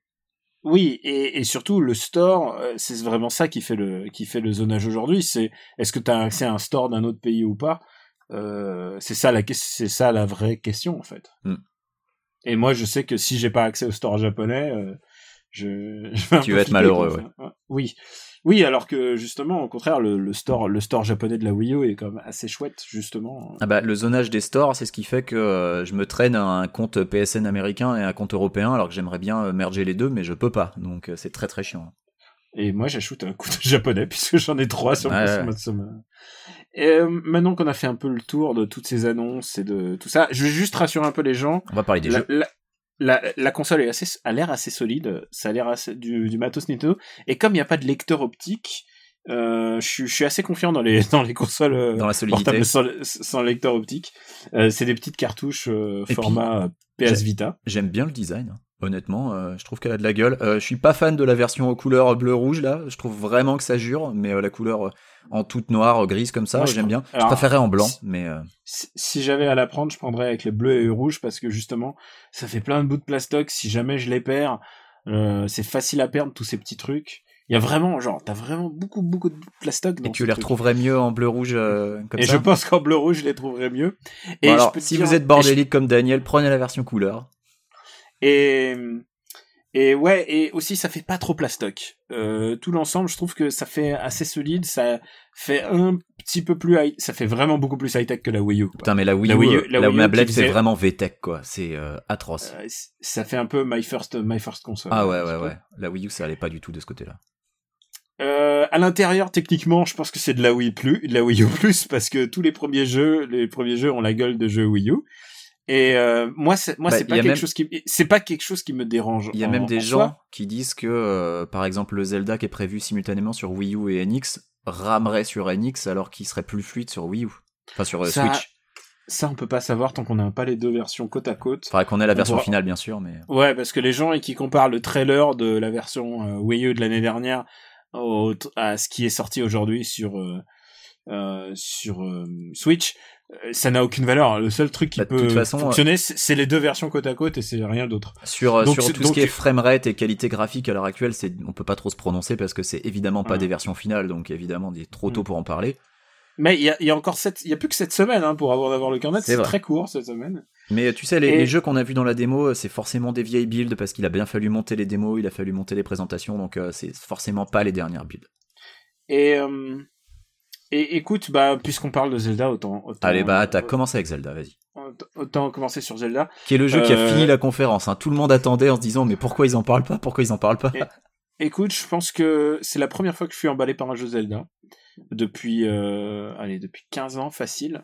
Oui, et, et surtout le store, euh, c'est vraiment ça qui fait le qui fait le zonage aujourd'hui. C'est est-ce que tu as accès à un store d'un autre pays ou pas? Euh, C'est ça la c'est ça la vraie question en fait. Hmm. Et moi, je sais que si j'ai pas accès au store japonais, euh, je, je vais Tu vas être malheureux, quoi. Enfin, Oui, oui, alors que justement, au contraire, le, le store le store japonais de la Wii U est quand même assez chouette justement. Ah bah, le zonage des stores, c'est ce qui fait que euh, je me traîne un compte PSN américain et un compte européen, alors que j'aimerais bien euh, merger les deux, mais je peux pas. Donc euh, c'est très très chiant. Et moi, j'ajoute un coup de japonais puisque j'en ai trois sur Ouais, mon ouais. Et euh, maintenant qu'on a fait un peu le tour de toutes ces annonces et de tout ça, je vais juste rassurer un peu les gens. On va parler des La, jeux. la, la, la console est assez, a l'air assez solide. Ça a l'air assez du, du matos Nintendo. Et comme il n'y a pas de lecteur optique, euh, je, suis- je suis assez confiant dans les dans les consoles euh, Dans la solidité. portables sans, sans lecteur optique. Euh, c'est des petites cartouches format PS Vita. J'aime bien le design. hein. Honnêtement, euh, je trouve qu'elle a de la gueule. Euh, je suis pas fan de la version aux couleurs bleu-rouge là. Je trouve vraiment que ça jure, mais euh, la couleur euh, en toute noire, euh, grise comme ça, j'aime bien. alors, je préférais en blanc, si- mais euh, si, si j'avais à la prendre, je prendrais avec les bleus et les rouges parce que justement, ça fait plein de bouts de plastoc. Si jamais je les perds, euh, c'est facile à perdre tous ces petits trucs. Il y a vraiment, genre, t'as vraiment beaucoup, beaucoup de plastoc. et dans tu ce les truc. retrouverais mieux en bleu-rouge euh, comme Et ça. je pense qu'en bleu rouge, je les trouverais mieux. Et Bon, je alors, peux si dire- vous êtes bordélique comme Daniel, prenez la version couleur. Et, et ouais, et aussi ça fait pas trop plastoc. Euh, tout l'ensemble, je trouve que ça fait assez solide. Ça fait un petit peu plus, high- ça fait vraiment beaucoup plus high tech que la Wii U. quoi. Putain, mais la Wii La U, Wii U- euh, la la Wii U c'est vraiment VTech quoi. C'est euh, atroce. Euh, ça fait un peu my first, my first console. ah ouais, ouais, ouais. La Wii U, ça allait pas du tout de ce côté-là. Euh, à l'intérieur, techniquement, je pense que c'est de la Wii plus, de la Wii U plus, parce que tous les premiers jeux, les premiers jeux ont la gueule de jeux Wii U. Et euh, moi, c'est moi, Bah, c'est pas quelque même- chose qui, c'est pas quelque chose qui me dérange. Il y a en- même des en gens soi. qui disent que, euh, par exemple, le Zelda qui est prévu simultanément sur Wii U et NX ramerait sur NX alors qu'il serait plus fluide sur Wii U. Enfin, sur euh, Ça- Switch. Ça, on peut pas savoir tant qu'on n'a pas les deux versions côte à côte. Faudrait qu'on ait la on version pourra- finale, bien sûr, mais. Ouais, parce que les gens et qui comparent le trailer de la version Wii U de l'année dernière au, à ce qui est sorti aujourd'hui sur sur Switch, ça n'a aucune valeur. Le seul truc qui Bah, peut façon, fonctionner, c'est les deux versions côte à côte et c'est rien d'autre. Sur, euh, Donc, sur c'est- tout donc- ce qui est framerate et qualité graphique à l'heure actuelle, c'est, on peut pas trop se prononcer parce que c'est évidemment pas Ouais. des versions finales, donc évidemment, il est trop tôt Mm. pour en parler. Mais il y a, il y a encore sept, il y a plus que cette semaine hein, pour avoir d'avoir le carnet. C'est très court cette semaine. Mais tu sais, les, Et- les jeux qu'on a vus dans la démo, c'est forcément des vieilles builds parce qu'il a bien fallu monter les démos, il a fallu monter les présentations, donc euh, c'est forcément pas les dernières builds. Et euh, et écoute, bah puisqu'on parle de Zelda, autant, autant Allez, bah, t'as euh, commencé avec Zelda, vas-y. autant- commencer sur Zelda. Qui est le jeu qui a Euh, fini la conférence. Hein. Tout le monde attendait en se disant, mais pourquoi ils en parlent pas? Pourquoi ils en parlent pas? Et- Écoute, je pense que c'est la première fois que je suis emballé par un jeu Zelda depuis, euh, allez, depuis 15 ans facile.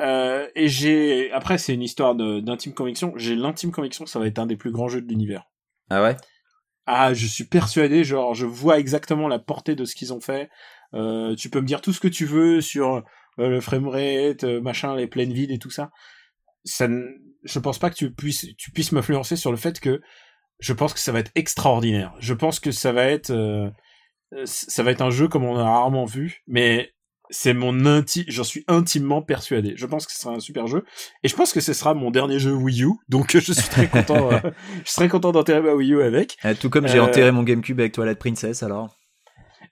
Et j'ai, après, c'est une histoire d'intime conviction. J'ai l'intime conviction que ça va être un des plus grands jeux de l'univers. Ah ouais? Ah, je suis persuadé, genre, je vois exactement la portée de ce qu'ils ont fait. Euh, tu peux me dire tout ce que tu veux sur euh, le framerate, euh, machin, les pleines vides et tout ça. Ça, ne- je pense pas que tu puisses, tu puisses m'influencer sur le fait que je pense que ça va être extraordinaire. Je pense que ça va être, euh, euh, ça va être un jeu comme on a rarement vu, mais c'est mon inti, j'en suis intimement persuadé. Je pense que ce sera un super jeu, et je pense que ce sera mon dernier jeu Wii U, donc je suis très content, euh, je serais content d'enterrer ma Wii U avec. Euh, Tout comme j'ai enterré mon GameCube avec Toilette Princess, alors.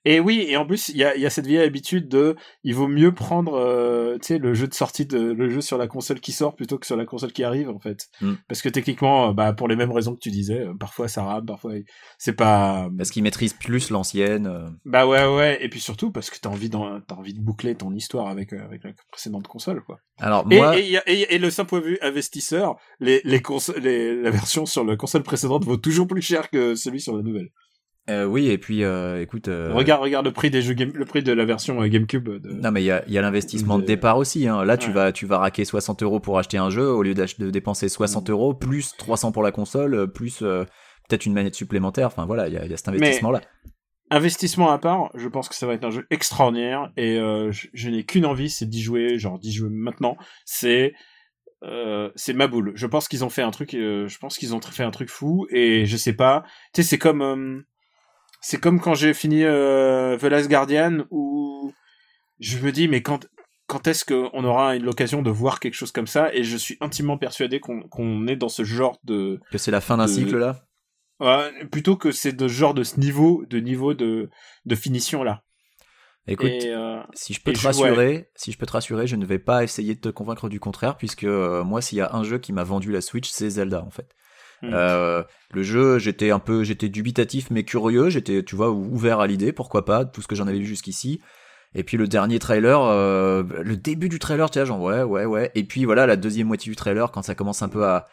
Et oui, et en plus, il y a, y a cette vieille habitude de, il vaut mieux prendre, euh, tu sais, le jeu de sortie de, le jeu sur la console qui sort plutôt que sur la console qui arrive, en fait. Mm. Parce que techniquement, euh, bah, pour les mêmes raisons que tu disais, euh, parfois ça rame, parfois c'est pas, Parce qu'ils maîtrisent plus l'ancienne. euh. bah ouais, ouais, et puis surtout parce que t'as envie d'en, t'as envie de boucler ton histoire avec, euh, avec la précédente console, quoi. Alors, moi, et, et- et le simple point de vue investisseur, les, les les, la version sur la console précédente vaut toujours plus cher que celui sur la nouvelle. Euh, oui, et puis, euh, écoute. euh, Regarde, regarde le prix des jeux game, le prix de la version GameCube. De... Non, mais il y a, il y a l'investissement de de- départ aussi. Hein. Là, tu Ouais. vas, tu vas raquer 60 euros pour acheter un jeu au lieu de dépenser 60 Mm. euros plus 300 pour la console, plus peut-être une manette supplémentaire. Enfin voilà, il y a, il y a cet investissement-là. Investissement à part, je pense que ça va être un jeu extraordinaire et je, je n'ai qu'une envie, c'est d'y jouer, genre d'y jouer maintenant. C'est euh, c'est ma boule. Je pense qu'ils ont fait un truc, euh, je pense qu'ils ont fait un truc fou et je sais pas. Tu sais, c'est comme euh, c'est comme quand j'ai fini euh, The Last Guardian où je me dis mais quand quand est-ce qu'on aura l'occasion de voir quelque chose comme ça? Et je suis intimement persuadé qu'on est dans ce genre de Que c'est la fin d'un cycle là? Ouais, plutôt que c'est de ce genre de ce niveau de niveau de de finition là. Écoute, Et, euh, si je peux te je- rassurer, si je peux te rassurer, je ne vais pas essayer de te convaincre du contraire, puisque euh, moi, s'il y a un jeu qui m'a vendu la Switch, c'est Zelda en fait. Hmm. Euh, le jeu, j'étais un peu, j'étais dubitatif mais curieux, j'étais, tu vois, ouvert à l'idée, pourquoi pas, tout ce que j'en avais vu jusqu'ici. Et puis le dernier trailer, euh, le début du trailer, tu vois, genre ouais, ouais, ouais. Et puis voilà, la deuxième moitié du trailer, quand ça commence un peu à,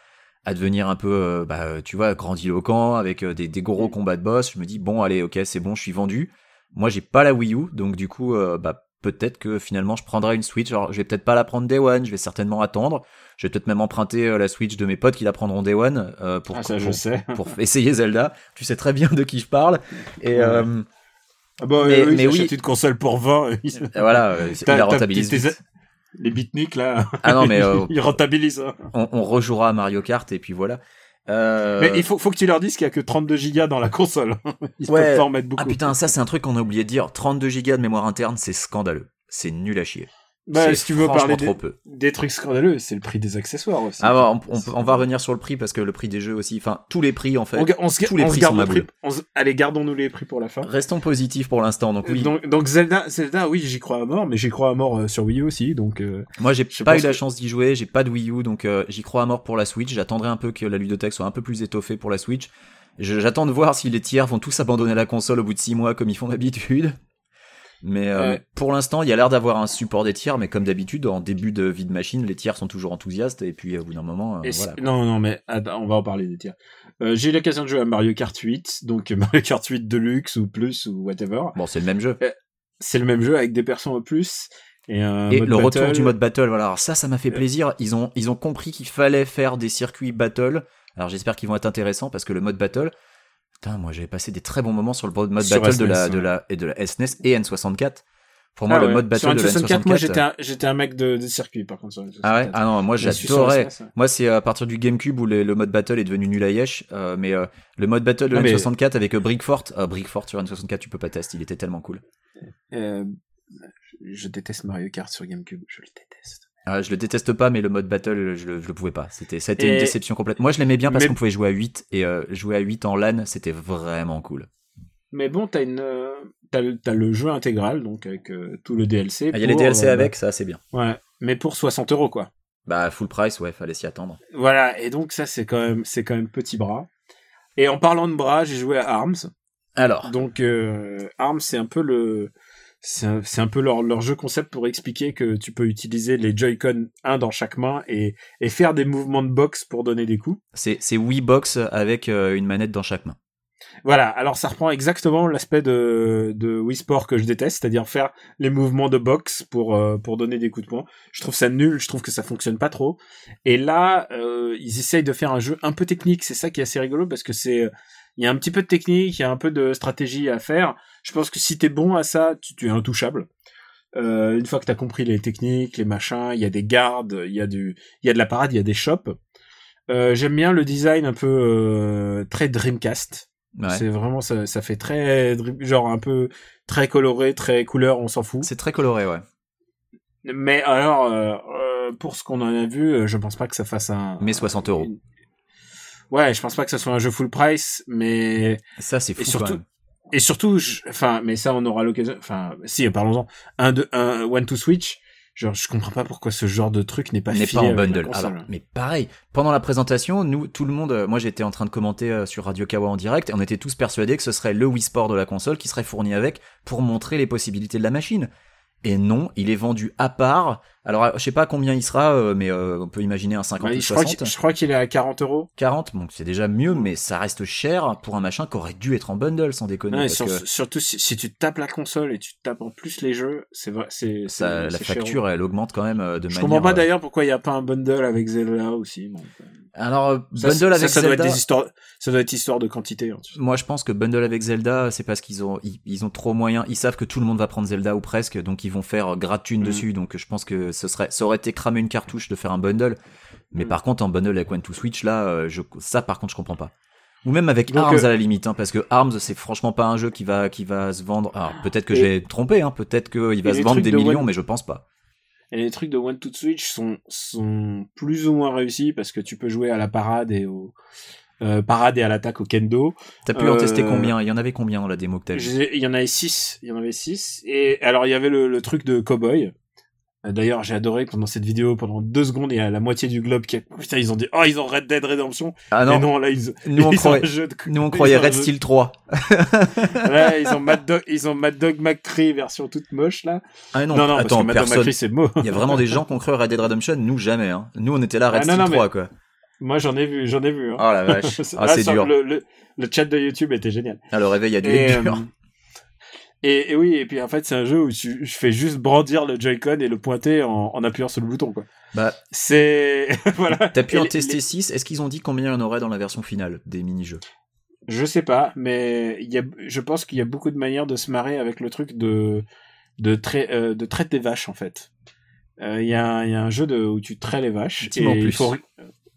à devenir un peu, euh, bah, tu vois, grandiloquent, avec euh, des, des gros combats de boss, je me dis bon, allez, ok, c'est bon, je suis vendu. Moi, j'ai pas la Wii U, donc du coup, euh, bah, peut-être que finalement, je prendrai une Switch. Alors, je vais peut-être pas la prendre Day One, je vais certainement attendre. Je vais peut-être même emprunter euh, la Switch de mes potes qui la prendront Day One euh, pour, ah, ça, pour- je sais. pour essayer Zelda. Tu sais très bien de qui je parle. Et Ouais. euh, Ah bah, Mais- oui, mais ils oui. achètent une console pour 20. ils- voilà, il la rentabilise. tes-. Les beatniks, là. Ah non, mais euh, ils rentabilisent. hein. on, on rejouera à Mario Kart et puis voilà. Euh, Mais il faut, faut que tu leur dises qu'il y a que 32 gigas dans la console. Ils Ouais. peuvent pas en mettre beaucoup. Ah putain, ça c'est un truc qu'on a oublié de dire. 32 gigas de mémoire interne, c'est scandaleux. C'est nul à chier. Bah, si tu veux parler trop des, peu. des trucs scandaleux, c'est le prix des accessoires aussi. Ah, bon, on, on- on va revenir sur le prix parce que le prix des jeux aussi, enfin tous les prix en fait. on, on se, tous les prix sont le prix. Allez, gardons-nous les prix pour la fin. Restons positifs pour l'instant. Donc oui, Donc, donc Zelda, Zelda, oui, j'y crois à mort, mais j'y crois à mort euh, sur Wii U aussi, donc. euh, moi j'ai pas eu la chance d'y jouer, j'ai pas de Wii U, donc euh, j'y crois à mort pour la Switch. J'attendrai un peu que la ludothèque soit un peu plus étoffée pour la Switch. J'attends de voir si les tiers vont tous abandonner la console au bout de 6 mois comme ils font d'habitude. Mais euh, Ouais. pour l'instant, il y a l'air d'avoir un support des tiers, mais comme d'habitude, en début de vie de machine, les tiers sont toujours enthousiastes, et puis au bout d'un moment, euh, voilà. Non, non, mais attends, on va en parler des tiers. Euh, j'ai eu l'occasion de jouer à Mario Kart 8, donc Mario Kart 8 Deluxe ou Plus ou whatever. Bon, c'est le même jeu. C'est le même jeu avec des persos en plus. Et, un Et mode le retour du mode battle, voilà. Alors ça, ça m'a fait plaisir. Ils ont, ils ont compris qu'il fallait faire des circuits battle. Alors j'espère qu'ils vont être intéressants parce que le mode battle, putain, moi j'avais passé des très bons moments sur le mode Sur battle de SNES, la, de la, et de la SNES et N64. Pour moi, Ah le ouais. mode Sur battle de la N64, N64. moi j'étais un, j'étais un mec de, de circuit par contre. Sur N64. Ah ouais? Ah non, moi sur j'adorais. SNES, ouais. Moi c'est à partir du GameCube où les- le mode battle est devenu nul à yesh, euh, mais euh, le mode battle de mais- N64 avec euh, Brickfort, euh, Brickfort sur N64 tu peux pas tester, il était tellement cool. Euh, je, je déteste Mario Kart sur GameCube, je le déteste. Je le déteste pas, mais le mode battle, je le, je le pouvais pas. C'était, été Et- une déception complète. Moi, je l'aimais bien parce Mais- qu'on pouvait jouer à 8 et euh, jouer à 8 en LAN, c'était vraiment cool. Mais bon, t'as une, euh, t'as le, t'as le jeu intégral, donc avec euh, tout le DLC. Ah, Il y a les DLC avec, ça c'est bien. Ouais, mais pour 60 euros quoi. Bah full price, ouais, fallait s'y attendre. Voilà, et donc ça c'est quand même, c'est quand même petit bras. Et en parlant de bras, j'ai joué à Arms. Alors, Donc Arms, c'est un peu le, c'est un, peu leur, leur jeu concept pour expliquer que tu peux utiliser les Joy-Con un dans chaque main et, et faire des mouvements de boxe pour donner des coups. c'est, Wii Box avec euh, une manette dans chaque main. Voilà, alors ça reprend exactement l'aspect de, de Wii Sport que je déteste, c'est-à-dire faire les mouvements de boxe pour, euh, pour donner des coups de poing. Je trouve ça nul, je trouve que ça fonctionne pas trop. Et là, euh, ils essayent de faire un jeu un peu technique, c'est ça qui est assez rigolo parce que c'est... Il y a un petit peu de technique, il y a un peu de stratégie à faire. Je pense que si t'es bon à ça, tu, tu es intouchable. Euh, une fois que t'as compris les techniques, les machins, il y a des gardes, il y a du, il y a de la parade, il y a des shops. Euh, J'aime bien le design un peu euh, très Dreamcast. Ouais. C'est vraiment ça, ça fait très genre un peu très coloré, très couleur, on s'en fout. C'est très coloré, ouais. Mais alors pour ce qu'on en a vu, je pense pas que ça fasse un. Mais 60 euros. Ouais, je pense pas que ça soit un jeu full price, mais Ça c'est fou et quand surtout même. Et surtout, je- enfin, mais ça on aura l'occasion. Enfin, si, parlons-en. Un de un one to switch. Genre, je comprends pas pourquoi ce genre de truc n'est pas n'est pas en bundle. Alors, mais pareil, pendant la présentation, nous, tout le monde, euh, moi j'étais en train de commenter euh, sur Radio Kawa en direct, et on était tous persuadés que ce serait le Wii Sport de la console qui serait fourni avec pour montrer les possibilités de la machine. Et non, il est vendu à part. Alors, je sais pas combien il sera, euh, mais euh, on peut imaginer un 50 Ouais, ou je crois 60. qu'il- je crois qu'il est à 40 euros. 40, donc c'est déjà mieux, mais ça reste cher pour un machin qui aurait dû être en bundle, sans déconner. Ouais, parce sur- que Surtout si, si tu tapes la console et tu tapes en plus les jeux, c'est vrai, c'est la cher. facture, elle augmente quand même euh, de Je manière. comprends pas d'ailleurs pourquoi il n'y a pas un bundle avec Zelda aussi. bon. Alors, Ça, bundle avec ça doit Zelda. être des histoires, ça doit être histoire de quantité. hein. Moi, je pense que bundle avec Zelda, c'est parce qu'ils ont, ils, ils ont trop moyen. Ils savent que tout le monde va prendre Zelda ou presque, donc ils vont faire gratuit Mhm. dessus. Donc, je pense que ce serait, ça aurait été cramer une cartouche de faire un bundle. Mais Mhm. par contre, en bundle avec One to Switch, là, euh, je, ça, par contre, je comprends pas. Ou même avec Donc, Arms euh, à la limite, hein, parce que Arms, c'est franchement pas un jeu qui va, qui va se vendre. Alors, peut-être que j'ai trompé, hein, peut-être qu'il va se vendre des de millions, One- mais je pense pas. Et les trucs de One to Switch sont, sont plus ou moins réussis parce que tu peux jouer à la parade et au euh, parade et à l'attaque au kendo. T'as pu en Euh, tester combien? Il y en avait combien dans la démo que t'as J'ai- Il y en avait six. Il y en avait six. Et alors il y avait le, le truc de cowboy. Euh, D'ailleurs, j'ai adoré pendant cette vidéo, pendant deux secondes, il y a la moitié du globe qui a... Putain, ils ont dit, oh, ils ont Red Dead Redemption. Ah Mais non, non, là, ils, nous on ils ont croyait, un jeu de- nous on croyait Red Steel 3. Ouais, ils ont Mad Dog, ils ont Mad Dog McCree version toute moche, là. Ah non, Non, non, attends, parce que Mad Dog personne. McCree, c'est beau. Il y a vraiment des gens qui ont cru Red Dead Redemption, nous jamais. Hein. Nous on était là Red Ah, non, Steel non, 3 mais- quoi. Moi, j'en ai vu, j'en ai vu. Hein. Oh la vache. Ah Là, c'est dur. Le, le, le chat de YouTube était génial. Ah, le réveil a dû être dur. euh, et, et oui, et puis en fait, c'est un jeu où tu, je fais juste brandir le Joy-Con et le pointer en, en appuyant sur le bouton, quoi. Bah, C'est, voilà. t'as pu Et en les- tester les- 6. Est-ce qu'ils ont dit combien il y en aurait dans la version finale des mini-jeux? Je sais pas, mais il y a, je pense qu'il y a beaucoup de manières de se marrer avec le truc de, de trai, euh, de traite des vaches, en fait. Euh, Il y, a un- il y a un jeu de, où tu traites les vaches. Et il faut,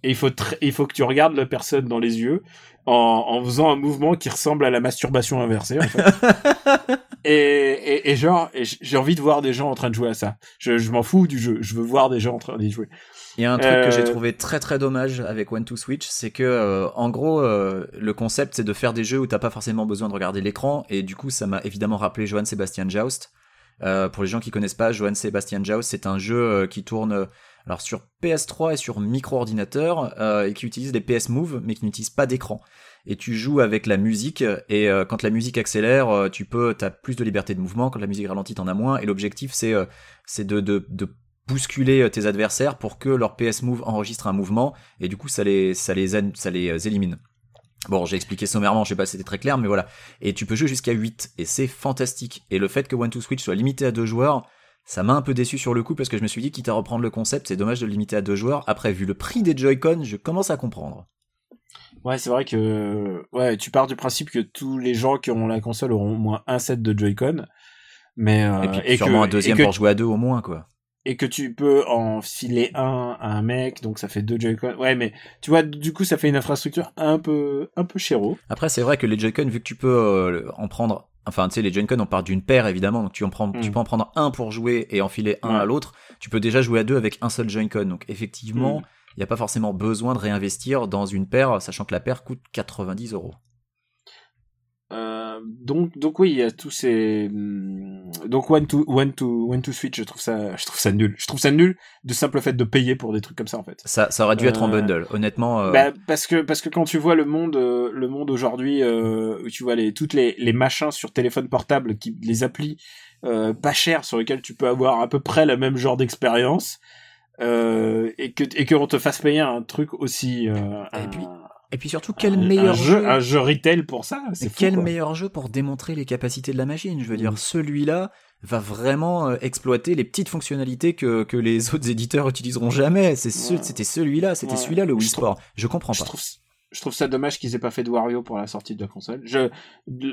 et il faut, il faut que tu regardes la personne dans les yeux en, en faisant un mouvement qui ressemble à la masturbation inversée, en fait. et, et, et genre, j'ai envie de voir des gens en train de jouer à ça. Je, je m'en fous du jeu. Je veux voir des gens en train d'y jouer. Il y a un truc que j'ai Euh, trouvé très très dommage avec One to Switch, c'est que euh, en gros euh, le concept c'est de faire des jeux où t'as pas forcément besoin de regarder l'écran et du coup ça m'a évidemment rappelé Johann Sebastian Joust. Pour les gens qui connaissent pas, Johann Sebastian Joust c'est un jeu qui tourne alors sur PS3 et sur micro-ordinateur euh, et qui utilise des PS Move mais qui n'utilise pas d'écran. Et tu joues avec la musique et euh, quand la musique accélère, euh, tu peux t'as plus de liberté de mouvement. Quand la musique ralentit, t'en as moins. Et l'objectif c'est de, bousculer tes adversaires pour que leur PS Move enregistre un mouvement et du coup ça les ça les ça les élimine. Bon, j'ai expliqué sommairement, je sais pas si c'était très clair, mais voilà. Et tu peux jouer jusqu'à 8, et c'est fantastique. Et le fait que One to Switch soit limité à deux joueurs, ça m'a un peu déçu sur le coup, parce que je me suis dit, quitte à reprendre le concept, c'est dommage de le limiter à deux joueurs. Après, vu le prix des Joy-Con, je commence à comprendre. Ouais, c'est vrai que ouais, tu pars du principe que tous les gens qui auront la console auront au moins un set de Joy-Con, mais euh, et puis sûrement que, un deuxième que, pour jouer à deux au moins, quoi. et que tu peux en filer un à un mec, donc ça fait deux Joy-Con. Ouais, mais tu vois, du coup, ça fait une infrastructure un peu un peu chéro. Après, c'est vrai que les Joy-Con, vu que tu peux euh, en prendre, enfin, tu sais, les Joy-Con, on part d'une paire évidemment, donc tu en prends, tu Mm. peux en prendre un pour jouer et enfiler un Ouais. à l'autre. Tu peux déjà jouer à deux avec un seul Joy-Con, donc effectivement, Mm. il n'y a pas forcément besoin de réinvestir dans une paire, sachant que la paire coûte 90 euros. Euh, donc donc oui, il y a tous ces hum, donc one to one to one to switch, je trouve ça je trouve ça nul. Je trouve ça nul de simple fait de payer pour des trucs comme ça en fait. Ça, ça aurait dû être en Euh, bundle, honnêtement. euh, Bah, parce que parce que quand tu vois le monde le monde aujourd'hui euh, où tu vois les toutes les les machins sur téléphone portable qui les applis euh, pas chers sur lesquels tu peux avoir à peu près le même genre d'expérience euh, et que et qu'on te fasse payer un truc aussi euh, Et un, puis, Et puis surtout, quel un- meilleur un jeu, jeu, un jeu retail pour ça c'est quel meilleur jeu pour démontrer les capacités de la machine? Je veux dire, Mm. celui-là va vraiment euh, exploiter les petites fonctionnalités que, que les autres éditeurs utiliseront jamais. C'est ce- Ouais. c'était celui-là, c'était Ouais. celui-là le Wii Je trouve- Sport. Je comprends je pas. trouve je trouve ça dommage qu'ils aient pas fait de Wario pour la sortie de la console. Je,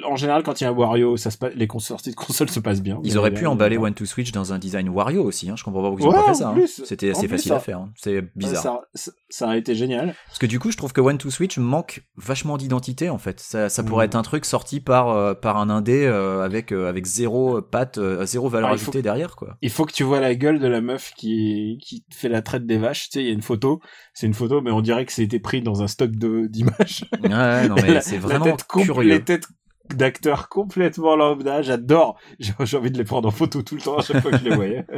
en général, quand il y a un Wario, ça se passe, les sorties de console se passent bien. Ils auraient pu emballer euh, One to Switch dans un design Wario aussi. Hein. Je comprends pas pourquoi ils ont Ouais, pas en fait ça. hein. C'était assez plus, facile ça- à faire. hein. C'est bizarre. Ça, ça, ça aurait été génial. Parce que du coup, je trouve que One to Switch manque vachement d'identité en fait. Ça, pourrait Mm. être un truc sorti par euh, par un indé euh, avec euh, avec zéro patte, zéro valeur ajoutée derrière quoi. Il faut que tu vois la gueule de la meuf qui, qui fait la traite des vaches. Tu sais, il y a une photo. C'est une photo, mais on dirait que c'était pris dans un stock de, d'images. Ouais, non mais c'est la vraiment tête curieux. Les têtes d'acteurs complètement lambda. J'adore. J'ai, envie de les prendre en photo tout le temps à chaque fois que je les voyais.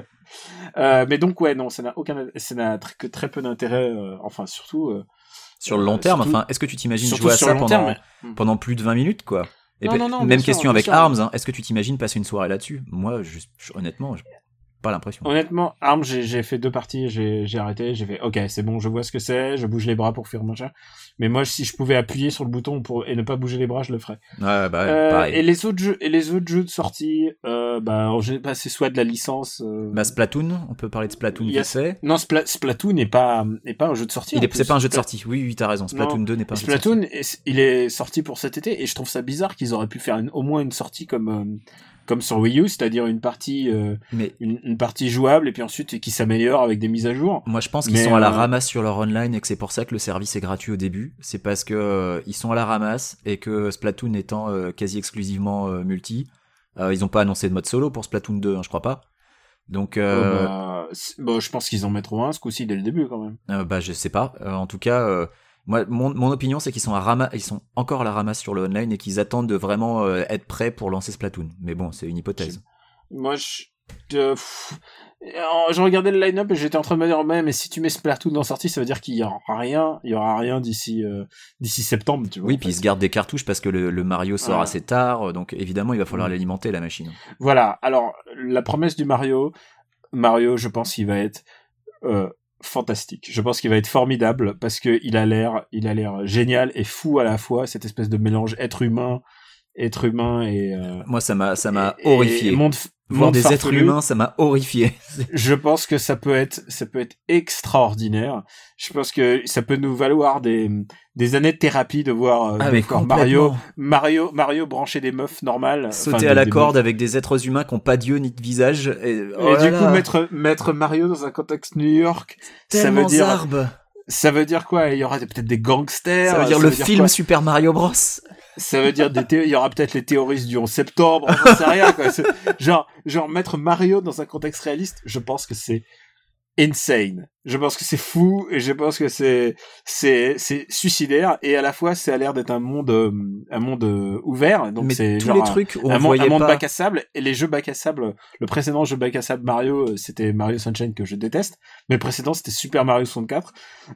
Euh, mais donc, ouais, non, ça n'a aucun, ça n'a que très peu d'intérêt. euh, enfin, surtout, euh, Sur le long terme, surtout- enfin, est-ce que tu t'imagines jouer à ça pendant terme. mais- pendant plus de 20 minutes quoi? Et Non, non, non, même sûr, question avec sûr. Arms, hein. est-ce que tu t'imagines passer une soirée là-dessus? Moi, je, je- honnêtement, je- pas l'impression. Honnêtement, Arms, j'ai fait deux parties, j'ai j'ai arrêté, j'ai fait, ok, c'est bon, je vois ce que c'est, je bouge les bras pour faire machin. Mais moi, si je pouvais appuyer sur le bouton pour et ne pas bouger les bras, je le ferais. Ouais, bah, Euh, et les autres jeux, et les autres jeux de sortie, euh, bah, en général, c'est soit de la licence. euh, Bah, Splatoon, on peut parler de Splatoon a- vite. Non, Spla- Splatoon n'est pas n'est pas un jeu de sortie. Il est, c'est pas un jeu de sortie. Oui, oui, t'as raison. Splatoon Non, 2 n'est pas un jeu de sortie. Splatoon, il est sorti pour cet été et je trouve ça bizarre qu'ils auraient pu faire une- au moins une sortie comme euh, comme sur Wii U, c'est-à-dire une partie euh, Mais une, une partie jouable et puis ensuite qui s'améliore avec des mises à jour. Moi, je pense qu'ils sont à la euh, ramasse sur leur online et que c'est pour ça que le service est gratuit au début. C'est parce que euh, ils sont à la ramasse et que Splatoon étant quasi exclusivement multi, ils ont pas annoncé de mode solo pour Splatoon 2, hein, je crois pas. Donc, Euh, bah, bon, je pense qu'ils en mettront un ce coup-ci dès le début quand même. bah, je sais pas. En tout cas, moi, mon, mon opinion, c'est qu'ils sont à rama ils sont encore à la ramasse sur le online et qu'ils attendent de vraiment euh, être prêts pour lancer Splatoon. Mais bon, c'est une hypothèse. Moi, je, de- pff, euh, je regardais le line-up et j'étais en train de me dire, mais si tu mets Splatoon en sortie, ça veut dire qu'il y aura rien, il y aura rien d'ici euh, d'ici septembre, tu vois. Oui, puis ils se gardent des cartouches parce que le, le Mario sort assez tard, donc évidemment, il va falloir Mm. l'alimenter la machine. Voilà. Alors, la promesse du Mario, Mario, je pense qu'il va être euh, fantastique. Je pense qu'il va être formidable parce que il a l'air, il a l'air génial et fou à la fois. Cette espèce de mélange être humain, être humain et euh, Moi, ça m'a, ça m'a horrifié. monde, Voir monde des êtres humains, ça m'a horrifié. Je pense que ça peut être, ça peut être extraordinaire. Je pense que ça peut nous valoir des, des années de thérapie de voir, euh, Ah, mais. Mario, Mario, Mario brancher des meufs normales. Sauter à des- la des corde avec des êtres humains qui ont pas d'yeux ni de visage. Et, Et oh là du coup, mettre, mettre Mario dans un contexte New York, ça veut dire, zarbe. ça veut dire quoi? Il y aura peut-être des gangsters. Ça veut dire le film Super Mario Bros. Ça veut dire des il y aura peut-être les terroristes du 11 septembre, on sait rien, quoi. C'est- Genre, genre, mettre Mario dans un contexte réaliste, je pense que c'est insane. Je pense que c'est fou et je pense que c'est, c'est, c'est suicidaire et à la fois, ça a l'air d'être un monde, euh, un monde euh, ouvert. Donc c'est tous genre les un- trucs on un, monde, voyait un monde pas. bac à sable et les jeux bac à sable le précédent jeu bac à sable Mario euh, c'était Mario Sunshine que je déteste mais le précédent c'était Super Mario 64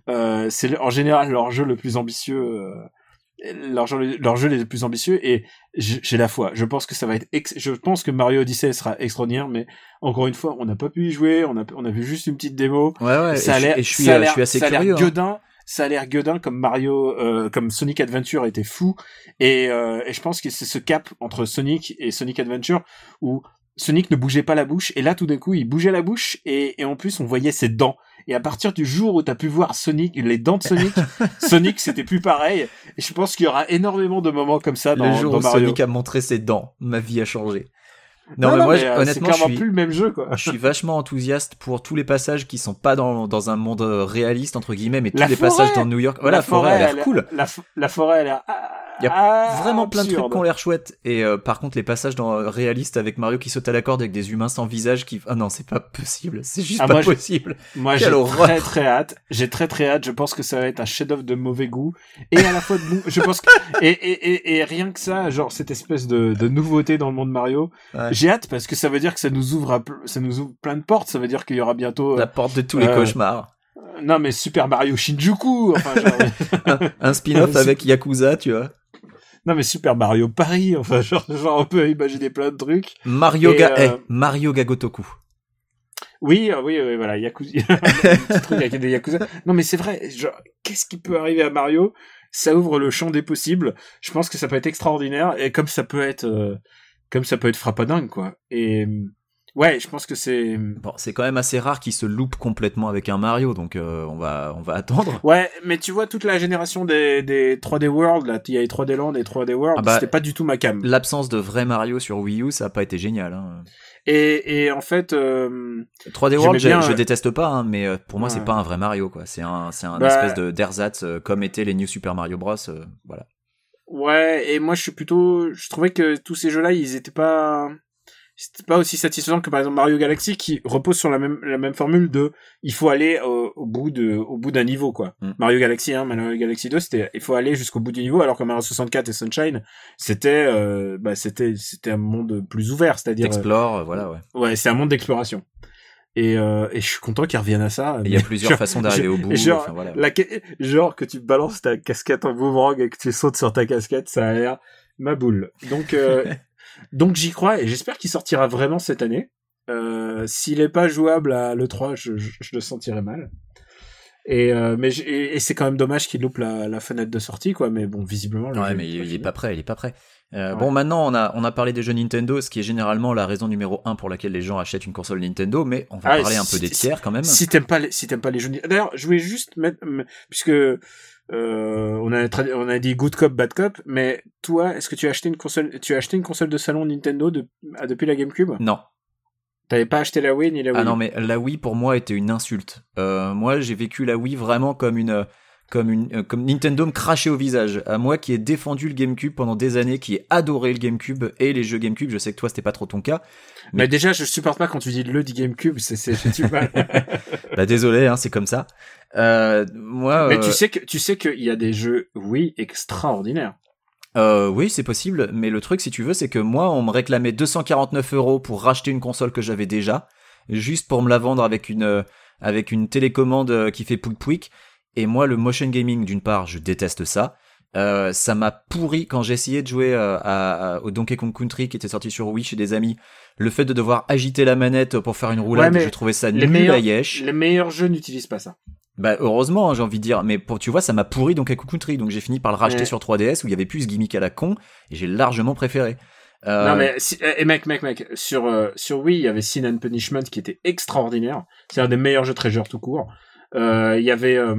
euh, c'est en général leur jeu le plus ambitieux euh, leur jeu, leur jeu les plus ambitieux et j'ai la foi je pense que ça va être ex- je pense que Mario Odyssey sera extraordinaire mais encore une fois on n'a pas pu y jouer on a on a vu juste une petite démo Ouais, ouais. ça a et je- l'air je suis, ça a euh, je suis assez ça a l'air curieux. hein. ça a l'air gueudin comme Mario euh, comme Sonic Adventure était fou et, euh, et je pense que c'est ce cap entre Sonic et Sonic Adventure où Sonic ne bougeait pas la bouche et là tout d'un coup il bougeait la bouche et, et en plus on voyait ses dents et à partir du jour où t'as pu voir Sonic les dents de Sonic Sonic c'était plus pareil et je pense qu'il y aura énormément de moments comme ça dans, le jour dans où Mario Sonic a montré ses dents, ma vie a changé. Non, non, mais moi, mais, euh, honnêtement, je suis, plus le même jeu quoi je suis vachement enthousiaste pour tous les passages qui sont pas dans, dans un monde euh, réaliste, entre guillemets, mais tous les passages dans New York. Voilà, la forêt, a l'air cool. la, fo- la forêt a l'air ah, Il y a ah, Vraiment plein de trucs qui ont l'air chouettes. Et euh, par contre, les passages dans euh, réalistes avec Mario qui saute à la corde avec des humains sans visage qui... Ah non, c'est pas possible. C'est juste Ah, pas moi, possible. Moi, j'ai très très hâte. J'ai très très hâte. Je pense que ça va être un chef-d'œuvre de mauvais goût et à la fois de. Je pense que et, et, et, et rien que ça, genre cette espèce de, de nouveauté dans le monde Mario. Ouais. J'ai hâte parce que ça veut dire que ça nous ouvre, à ça nous ouvre plein de portes. Ça veut dire qu'il y aura bientôt. euh, La porte de tous les euh, cauchemars. non mais Super Mario Shinjuku. Enfin, genre, Un, un spin-off avec Yakuza, tu vois. Non mais Super Mario Paris. Enfin, genre, genre on peut imaginer plein de trucs. Mario, Ga... euh, eh, Mario Gagotoku. Oui, euh, oui, oui, voilà, Yakuza. truc avec des Yakuza. Non, mais c'est vrai. Genre, qu'est-ce qui peut arriver à Mario? Ça ouvre le champ des possibles. Je pense que ça peut être extraordinaire et comme ça peut être, euh, comme ça peut être frappadingue, quoi. Et ouais, je pense que c'est. Bon, c'est quand même assez rare qu'il se loupe complètement avec un Mario, donc euh, on va on va attendre. Ouais, mais tu vois toute la génération des, des 3D World, là, il y a les 3D Land et 3D World, Ah bah, c'était pas du tout ma cam. L'absence de vrai Mario sur Wii U, ça a pas été génial. Hein. Et, et en fait, euh, 3D World, je, bien, je euh, déteste pas, hein, mais euh, pour moi, c'est pas un vrai Mario, quoi. C'est un, c'est un Bah- espèce de d'ersatz euh, comme étaient les New Super Mario Bros. euh, voilà. Ouais, et moi je suis plutôt, je trouvais que tous ces jeux-là, ils étaient pas, c'était pas aussi satisfaisant que par exemple Mario Galaxy qui repose sur la même la même formule de, il faut aller au, au bout de au bout d'un niveau quoi. Mm. Mario Galaxy 1, Mario Galaxy 2, c'était, il faut aller jusqu'au bout du niveau, alors que Mario 64 et Sunshine, c'était, euh, bah c'était c'était un monde plus ouvert, c'est-à-dire, Explore, euh, voilà, ouais. euh, ouais, c'est un monde d'exploration. Et, euh, et je suis content qu'ils reviennent à ça. Il y a plusieurs genre- façons d'arriver au bout. genre, enfin, voilà. la genre que tu balances ta casquette en boomerang et que tu sautes sur ta casquette, ça a l'air ma boule. Donc, euh, donc j'y crois et j'espère qu'il sortira vraiment cette année. Euh, S'il est pas jouable à l'E3, je, je, je le sentirais mal. Et, euh, mais et, et c'est quand même dommage qu'il loupe la, la fenêtre de sortie, quoi. Mais bon, visiblement. le Ouais, mais il, il est pas prêt, il est pas prêt. Euh, Ouais. Bon, maintenant, on a, on a parlé des jeux Nintendo, ce qui est généralement la raison numéro un pour laquelle les gens achètent une console Nintendo, mais on va Ah, parler un peu des tiers quand même. Si t'aimes pas les, si t'aimes pas les jeux. D'ailleurs, je voulais juste mettre, puisque euh, on a trad- on a dit good cop bad cop, mais toi, est-ce que tu as acheté une console, tu as acheté une console de salon Nintendo de, ah, depuis la GameCube? Non. T'avais pas acheté la Wii ni la Wii Ah non, mais la Wii pour moi était une insulte. Euh, moi, j'ai vécu la Wii vraiment comme une, comme une, euh, comme Nintendo me crachait au visage. À moi qui ai défendu le GameCube pendant des années, qui ai adoré le GameCube et les jeux GameCube. Je sais que toi c'était pas trop ton cas. Mais déjà, je supporte pas quand tu dis le dit GameCube, c'est du mal. Bah désolé, hein, c'est comme ça. Euh, moi, mais euh, tu sais que tu sais qu'il y a des jeux Wii extraordinaires. Euh, oui, c'est possible, mais le truc, si tu veux, c'est que moi, on me réclamait 249 euros pour racheter une console que j'avais déjà, juste pour me la vendre avec une euh, avec une télécommande euh, qui fait pouic pouic. Et moi, le motion gaming, d'une part, je déteste ça. Euh, ça m'a pourri quand j'ai essayé de jouer euh, à, à- au Donkey Kong Country qui était sorti sur Wii chez des amis. Le fait de devoir agiter la manette pour faire une roulade, Ouais, je trouvais ça les nul meilleurs- à yesh. Les meilleurs jeux n'utilisent pas ça. Bah heureusement, hein, j'ai envie de dire, mais pour, tu vois, ça m'a pourri Donkey Kong Country, donc j'ai fini par le racheter Ouais. sur 3DS où il y avait plus ce gimmick à la con, et j'ai largement préféré. Euh, Non mais si, et mec mec mec sur euh, sur Wii il y avait Sin and Punishment qui était extraordinaire. C'est un des meilleurs jeux treasure tout court. Euh, Il y avait euh,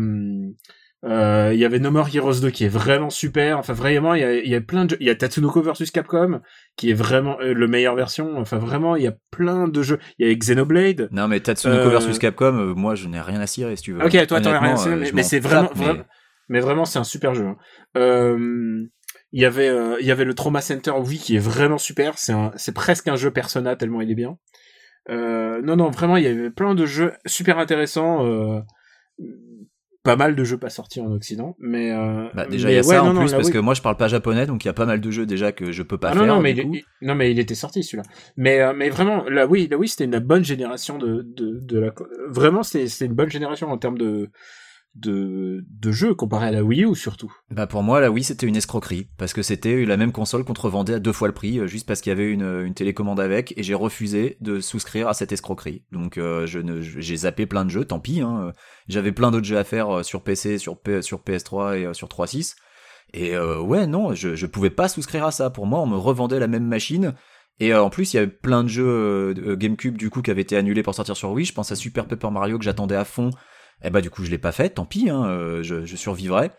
il y avait No More Heroes 2 qui est vraiment super. Enfin vraiment il y a, il y a plein de jeux. Il y a Tatsunoko versus Capcom qui est vraiment euh, le meilleure version. Enfin vraiment il y a plein de jeux. Il y a Xenoblade. Non mais Tatsunoko Euh, versus Capcom, euh, moi je n'ai rien à cirer si tu veux. Ok, toi, t'en as rien à cirer, euh, mais- c'est vraiment- mais- vraiment- Mais vraiment, c'est un super jeu. hein. Euh, il y avait, euh, il y avait le Trauma Center, oui, qui est vraiment super. C'est un, c'est presque un jeu Persona tellement il est bien. Euh, non, non, vraiment, il y avait plein de jeux super intéressants. Euh, pas mal de jeux pas sortis en Occident, mais euh, Bah, déjà il y a ouais, ça non, en non, plus là, parce oui. que moi je parle pas japonais donc il y a pas mal de jeux déjà que je peux pas Ah faire. non, non, mais il, il- non, mais il était sorti celui-là. Mais, euh, mais vraiment, là, oui, là, oui, c'était une bonne génération de, de, de la, vraiment, c'était une bonne génération en termes de, de, de jeux comparé à la Wii U surtout. Bah pour moi là oui c'était une escroquerie parce que c'était la même console qu'on te revendait à deux fois le prix euh, juste parce qu'il y avait une, télécommande avec et j'ai refusé de souscrire à cette escroquerie. Donc euh, je j'ai zappé plein de jeux, tant pis. Hein. J'avais plein d'autres jeux à faire euh, sur PC, sur P- sur PS3 et sur 3.6. Et ouais non je je pouvais pas souscrire à ça. Pour moi on me revendait la même machine. Et en plus, il y avait plein de jeux GameCube du coup qui avaient été annulés pour sortir sur Wii. Je pense à Super Paper Mario que j'attendais à fond. Et bah du coup, je l'ai pas fait. Tant pis, hein, euh, je, je survivrai.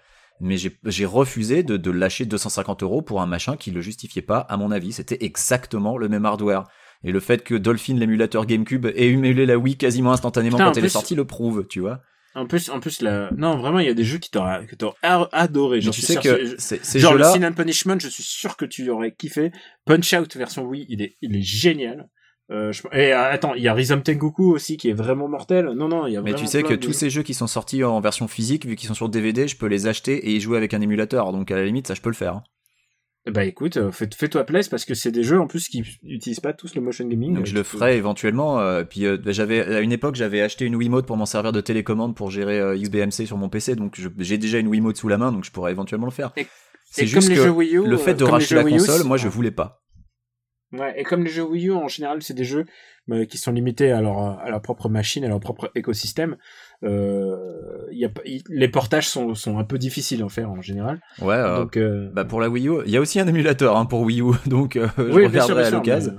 Mais j'ai refusé de, de lâcher 250 euros pour un machin qui le justifiait pas. À mon avis, c'était exactement le même hardware. Et le fait que Dolphin, l'émulateur GameCube, ait émulé la Wii quasiment instantanément Putain, quand elle est sortie, le prouve, tu vois. En plus, en plus, la, non, vraiment, il y a des jeux qui t'auraient, que t'aurais adoré. J'en tu sais sûr, que ces, ces genre le Sin and Punishment, je suis sûr que tu aurais kiffé. Punch Out version Wii, il est, il est génial. Euh, je- Et euh, attends, il y a Rhythm Tengoku aussi qui est vraiment mortel. Non, non, il y a mais tu sais que de tous ces jeux qui sont sortis en version physique, vu qu'ils sont sur DVD, je peux les acheter et y jouer avec un émulateur. Donc à la limite, ça je peux le faire. Bah écoute, euh, fais- fais-toi plaisir parce que c'est des jeux en plus qui utilisent pas tous le motion gaming. Donc je le peux- ferai éventuellement. euh, puis euh, j'avais à une époque j'avais acheté une Wiimote pour m'en servir de télécommande pour gérer euh, XBMC sur mon PC. Donc j'ai déjà une Wiimote sous la main, donc je pourrais éventuellement le faire. Et- C'est juste comme les que jeux Wii U, le fait de racheter la console, moi je voulais pas. Ouais, et comme les jeux Wii U en général, c'est des jeux euh, qui sont limités à leur à leur propre machine, à leur propre écosystème. Euh, il y a, les portages sont sont un peu difficiles à faire en général. Ouais. euh, Donc euh, bah pour la Wii U, il y a aussi un émulateur hein, pour Wii U, donc euh, je oui, bien sûr, regarderai bien à l'occasion.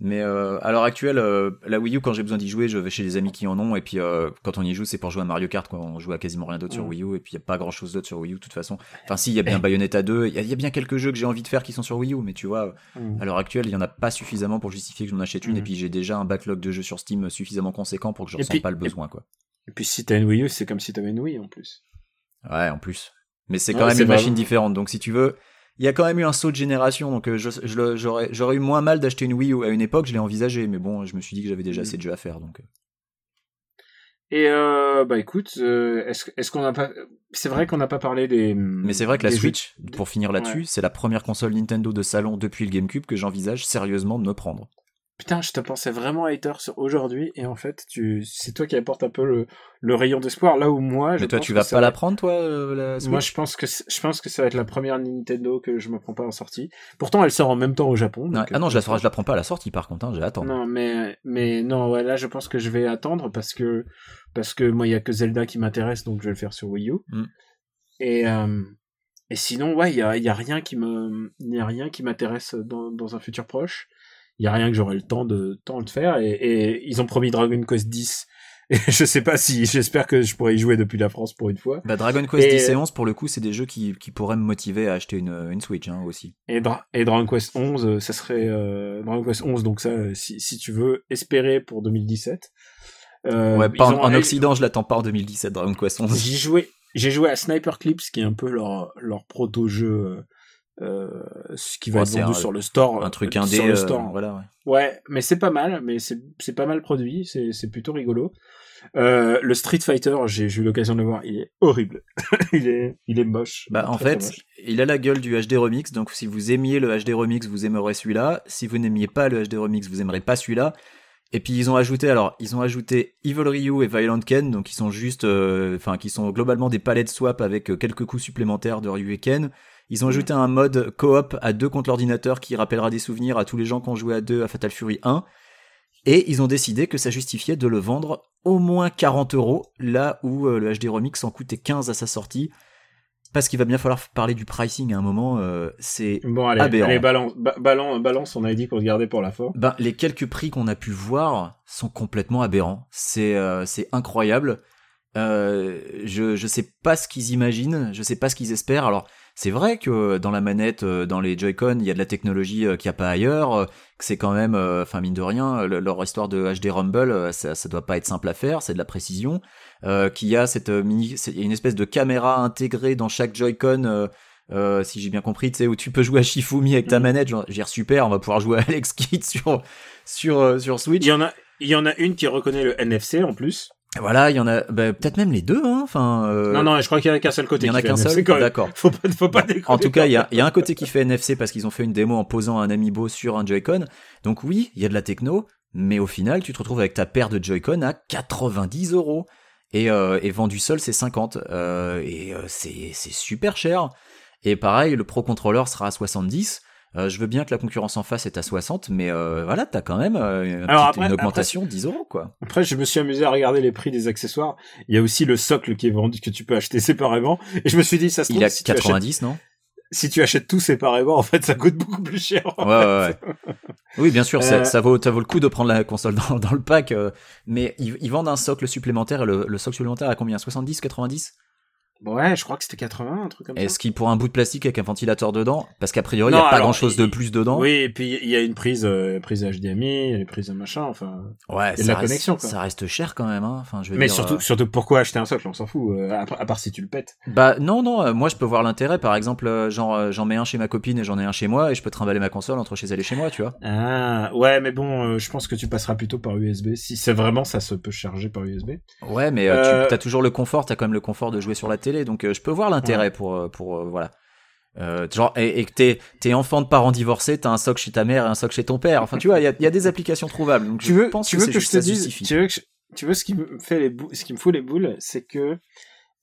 Mais- euh, à l'heure actuelle, euh, la Wii U, quand j'ai besoin d'y jouer, je vais chez des amis qui en ont. Et puis euh, quand on y joue, c'est pour jouer à Mario Kart. Quoi. On joue à quasiment rien d'autre sur Mm. Wii U. Et puis il y a pas grand chose d'autre sur Wii U, de toute façon. Enfin, si, il y a bien Bayonetta 2. Il y, a- il y a bien quelques jeux que j'ai envie de faire qui sont sur Wii U. Mais tu vois, Mm. à l'heure actuelle, il y en a pas suffisamment pour justifier que j'en achète une. Et puis j'ai déjà un backlog de jeux sur Steam suffisamment conséquent pour que je ressente pas le besoin. quoi. Et puis si t'as une Wii U, c'est comme si t'avais une Wii en plus. Ouais, en plus. Mais c'est Ouais, quand même une machine différente. Donc si tu veux, il y a quand même eu un saut de génération. Donc euh, je- je le- j'aurais eu moins mal d'acheter une Wii U à une époque. Je l'ai envisagé, mais bon, je me suis dit que j'avais déjà Mm. assez de jeux à faire. Donc. euh. Et euh, bah écoute, euh, est-ce qu'on n'a pas C'est vrai qu'on n'a pas parlé des. Mais c'est vrai que la jeux- Switch, pour finir là-dessus, Ouais. c'est la première console Nintendo de salon depuis le GameCube que j'envisage sérieusement de me prendre. Putain, je te pensais vraiment hater sur aujourd'hui, et en fait, tu, c'est toi qui apporte un peu le, le rayon d'espoir, là où moi, je Mais toi, pense tu vas pas va- la prendre, toi, euh, la Moi, je pense que je pense que ça va être la première Nintendo que je me prends pas en sortie. Pourtant, elle sort en même temps au Japon. Donc, Ah non, euh, je la, je la prends pas à la sortie, par contre, hein, je vais attendre. Non, mais mais non, ouais, là, je pense que je vais attendre parce que parce que moi, il y a que Zelda qui m'intéresse, donc je vais le faire sur Wii U. Mm. Et euh, et sinon, ouais, il y a y a rien qui me il y a rien qui m'intéresse dans dans un futur proche. Il y a rien que j'aurai le temps de temps de faire et, et ils ont promis Dragon Quest 10. Et je sais pas si j'espère que je pourrai y jouer depuis la France pour une fois. Bah, Dragon Quest Et- 10 et 11, pour le coup, c'est des jeux qui, qui pourraient me motiver à acheter une, une Switch hein, aussi. Et, Dra- et Dragon Quest 11, euh, ça serait euh, Dragon Quest 11, donc ça, si, si tu veux espérer pour 2017. Euh, ouais, pas en, ont- en Occident, je l'attends pas en 2017, Dragon Quest 11. J'ai joué, j'ai joué à Sniper Clips, qui est un peu leur leur proto-jeu, euh, ce qui va Ouais, être vendu un- sur le store, Un truc euh, indé, sur le euh, store. voilà, ouais. Ouais, mais c'est pas mal, mais c'est pas mal produit, c'est plutôt rigolo. Euh, le Street Fighter, j'ai eu l'occasion de le voir, il est horrible, il est il est moche. Bah, en fait, il a la gueule du HD Remix, donc si vous aimiez le HD Remix, vous aimerez celui-là. Si vous n'aimiez pas le HD Remix, vous aimerez pas celui-là. Et puis ils ont ajouté, alors, ils ont ajouté Evil Ryu et Violent Ken, donc ils sont juste, euh, enfin, qui sont globalement des palettes swap avec euh, quelques coups supplémentaires de Ryu et Ken. Ils ont ajouté un mode coop à deux contre l'ordinateur qui rappellera des souvenirs à tous les gens qui ont joué à deux à Fatal Fury 1. Et ils ont décidé que ça justifiait de le vendre au moins 40 euros, là où euh, le HD Remix en coûtait 15 à sa sortie. Parce qu'il va bien falloir parler du pricing à un moment. euh, c'est Bon, allez, aberrant. allez balance, ba- balance, balance, on avait dit qu'on se gardait pour la fin. ben, les quelques prix qu'on a pu voir sont complètement aberrants. C'est euh, incroyable. Euh, je je sais pas ce qu'ils imaginent, je sais pas ce qu'ils espèrent. Alors c'est vrai que dans la manette, euh, dans les Joy-Con, il y a de la technologie euh, qu'il n'y a pas ailleurs. euh, Que c'est quand même, euh, enfin mine de rien, le- leur histoire de HD Rumble, euh, ça ça doit pas être simple à faire, c'est de la précision. Euh, qu'il y a cette euh, mini, une espèce de caméra intégrée dans chaque Joy-Con. euh, euh, si j'ai bien compris, tu sais, où tu peux jouer à Shifumi avec ta Mhm. manette, genre, j'ai super, on va pouvoir jouer à Alex Kidd sur, sur, euh, sur Switch. Il y en a, il y en a une qui reconnaît le NFC en plus. Voilà, il y en a, bah, peut-être même les deux, hein, enfin. euh, non, non, je crois qu'il y en a qu'un seul côté. il y en a qu'un seul, d'accord. Faut pas, faut pas déconner. En tout cas, il y a, il y a un côté qui fait NFC parce qu'ils ont fait une démo en posant un Amiibo sur un Joy-Con. Donc oui, il y a de la techno, mais au final, tu te retrouves avec ta paire de Joy-Con à 90 euros. Et, euh, et vendu seul, c'est 50. Euh, et euh, c'est c'est super cher. Et pareil, le Pro Controller sera à 70. Euh, je veux bien que la concurrence en face est à 60, mais euh, voilà, t'as quand même euh, Alors après- une augmentation de 10 euros, quoi. Après, je me suis amusé à regarder les prix des accessoires. Il y a aussi le socle qui est vendu, que tu peux acheter séparément. Et je me suis dit, ça se Il a si, tu achètes, 90, non? si tu achètes tout séparément, en fait, ça coûte beaucoup plus cher. Ouais, ouais, ouais. Oui, bien sûr, ça, ça vaut, ça vaut le coup de prendre la console dans, dans le pack, euh, mais ils, ils vendent un socle supplémentaire, et le, le socle supplémentaire à combien? 70, 90 Ouais, je crois que c'était 80, un truc comme ça. Est-ce qu'il pour un bout de plastique avec un ventilateur dedans? Parce qu'a priori, il n'y a pas alors, grand chose de plus dedans. Oui, et puis il y a une prise, euh, prise HDMI, prises de machin, enfin. Ouais, de ça, la reste, connexion, quoi. ça reste cher quand même, hein. Enfin, je veux Mais dire, surtout, euh, surtout, pourquoi acheter un socle? On s'en fout, euh, à, part si tu le pètes. Bah non, non, moi je peux voir l'intérêt. Par exemple, genre, j'en mets un chez ma copine et j'en ai un chez moi, et je peux trimballer ma console entre chez elle et chez moi, tu vois. Ah, ouais, mais bon, je pense que tu passeras plutôt par USB. Si c'est vraiment, ça se peut charger par USB. Ouais, mais tu as toujours le confort, t'as quand même le confort de jouer sur la télé, donc euh, je peux voir l'intérêt pour, euh, pour euh, voilà. Euh, genre, et, que t'es, t'es enfant de parents divorcés, t'as un socle chez ta mère et un socle chez ton père. Enfin, tu vois, il y a, il y a des applications trouvables. Donc tu je veux, pense tu que, veux que je te dise, justifie. tu veux que je- tu veux ce qui me fait les bou- ce qui me fout les boules, c'est que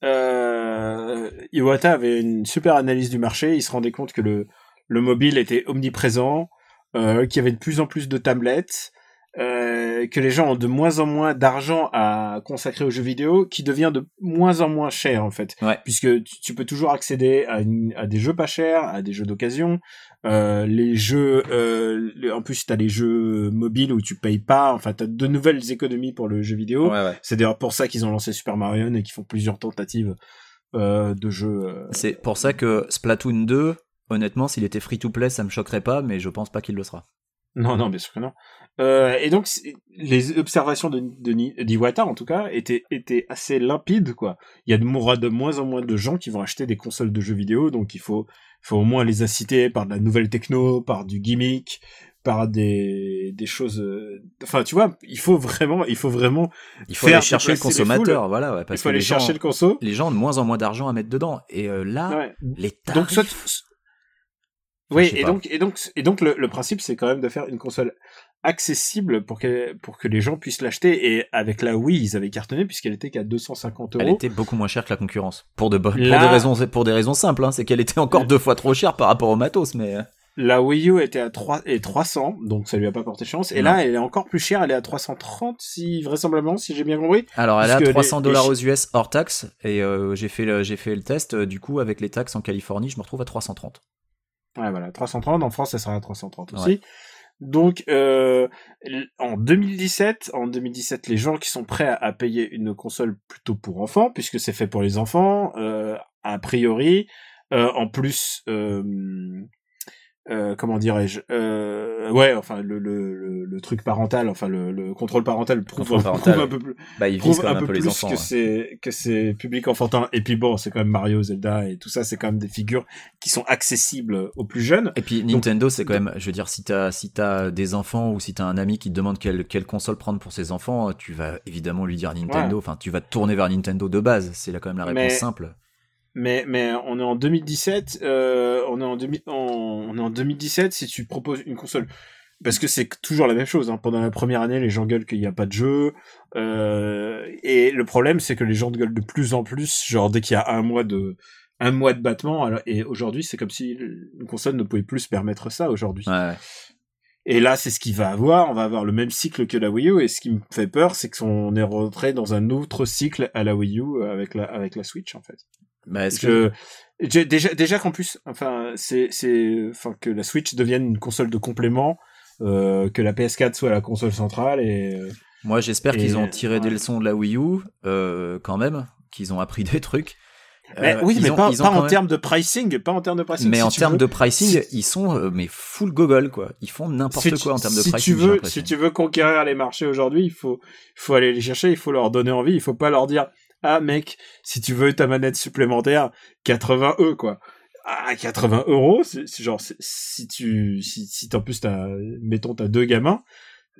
euh, Iwata avait une super analyse du marché. Il se rendait compte que le le mobile était omniprésent, euh, qu'il y avait de plus en plus de tablettes, euh, que les gens ont de moins en moins d'argent à consacrer aux jeux vidéo, qui devient de moins en moins cher en fait, Ouais. puisque tu, tu peux toujours accéder à, une- à des jeux pas chers, à des jeux d'occasion, euh, les jeux, euh, le- en plus t'as les jeux mobiles où tu payes pas, enfin t'as de nouvelles économies pour le jeu vidéo. Ouais, ouais. C'est d'ailleurs pour ça qu'ils ont lancé Super Mario et qu'ils font plusieurs tentatives de jeux. C'est pour ça que Splatoon 2, honnêtement, s'il était free to play, ça me choquerait pas, mais je pense pas qu'il le sera. Non, non, bien sûr que non. Euh, et donc, les observations de, d'Iwata, en tout cas, étaient, étaient assez limpides, quoi. Il y a de, mo- de moins en moins de gens qui vont acheter des consoles de jeux vidéo, donc il faut, faut au moins les inciter par de la nouvelle techno, par du gimmick, par des, des choses, euh, enfin, tu vois, il faut vraiment, il faut vraiment, Il faut Faire aller chercher le consommateur, voilà, ouais, il parce faut que aller les gens, chercher le conso. les gens ont de moins en moins d'argent à mettre dedans. Et euh, là, Ouais. les tarifs. Donc, soit, Enfin, oui, et donc, et donc, et donc, le, le principe, c'est quand même de faire une console accessible pour que pour que les gens puissent l'acheter. Et avec la Wii, ils avaient cartonné puisqu'elle était qu'à 250 euros. Elle était beaucoup moins chère que la concurrence. Pour de, pour Là- des raisons, pour des raisons simples, hein. c'est qu'elle était encore deux fois trop chère par rapport au matos, mais. euh, La Wii U était à 3 et 300, donc ça lui a pas porté chance. Et Non. là, elle est encore plus chère, elle est à 330, si vraisemblablement, si j'ai bien compris. Alors, elle est à que 300 les- dollars les aux US hors taxe, et euh, j'ai fait le, j'ai fait le test, euh, du coup, avec les taxes en Californie, je me retrouve à 330. Ouais, voilà, 330. En France, ça sera à 330 aussi. Ouais. Donc, euh, en 2017, en 2017, les gens qui sont prêts à, payer une console plutôt pour enfants, puisque c'est fait pour les enfants, euh, a priori, euh, en plus, euh, comment dirais-je, euh, ouais, enfin le, le, le, le truc parental, enfin le, le contrôle parental prouve, Contrôle parental, prouve un peu plus, Bah, visent prouve quand même un un peu peu les plus enfants. que ouais. c'est que c'est public enfantin. Et puis bon, c'est quand même Mario, Zelda et tout ça, c'est quand même des figures qui sont accessibles aux plus jeunes. Et puis Nintendo, c'est quand même, je veux dire, si t'as si t'as des enfants ou si t'as un ami qui te demande quelle quelle console prendre pour ses enfants, tu vas évidemment lui dire Nintendo. Enfin, tu vas te tourner vers Nintendo de base. C'est là quand même la réponse Mais- simple. Mais mais on est en 2017, euh, on est en, 2000 en- on est en 2017 si tu proposes une console. Parce que c'est toujours la même chose. Hein. Pendant la première année, les gens gueulent qu'il n'y a pas de jeu. Euh, et le problème, c'est que les gens gueulent de plus en plus, genre dès qu'il y a un mois de un mois de battement. Alors, et aujourd'hui, c'est comme si une console ne pouvait plus se permettre ça aujourd'hui. Ouais. Et là, c'est ce qu'il va avoir. On va avoir le même cycle que la Wii U. Et ce qui me fait peur, c'est qu'on est rentré dans un autre cycle à la Wii U avec la avec la Switch en fait. Bah, est-ce que déjà, déjà qu'en plus, enfin, c'est, c'est, enfin, que la Switch devienne une console de complément, euh, que la PS4 soit la console centrale et euh, moi, j'espère et- qu'ils ont tiré des leçons de la Wii U, euh, quand même, qu'ils ont appris des trucs. mais Euh, oui, mais ont- pas, en même- termes de pricing, pas en termes de pricing. Mais si en termes de pricing, si- ils sont euh, mais full gogol quoi. Ils font n'importe si quoi tu- en termes de si pricing. tu veux, si tu veux conquérir les marchés aujourd'hui, il faut, faut aller les chercher, il faut leur donner envie, il faut pas leur dire, ah mec, si tu veux ta manette supplémentaire, 80 E quoi. Ah, 80 euros, c'est genre, si tu, si, si en plus t'as, mettons, t'as deux gamins,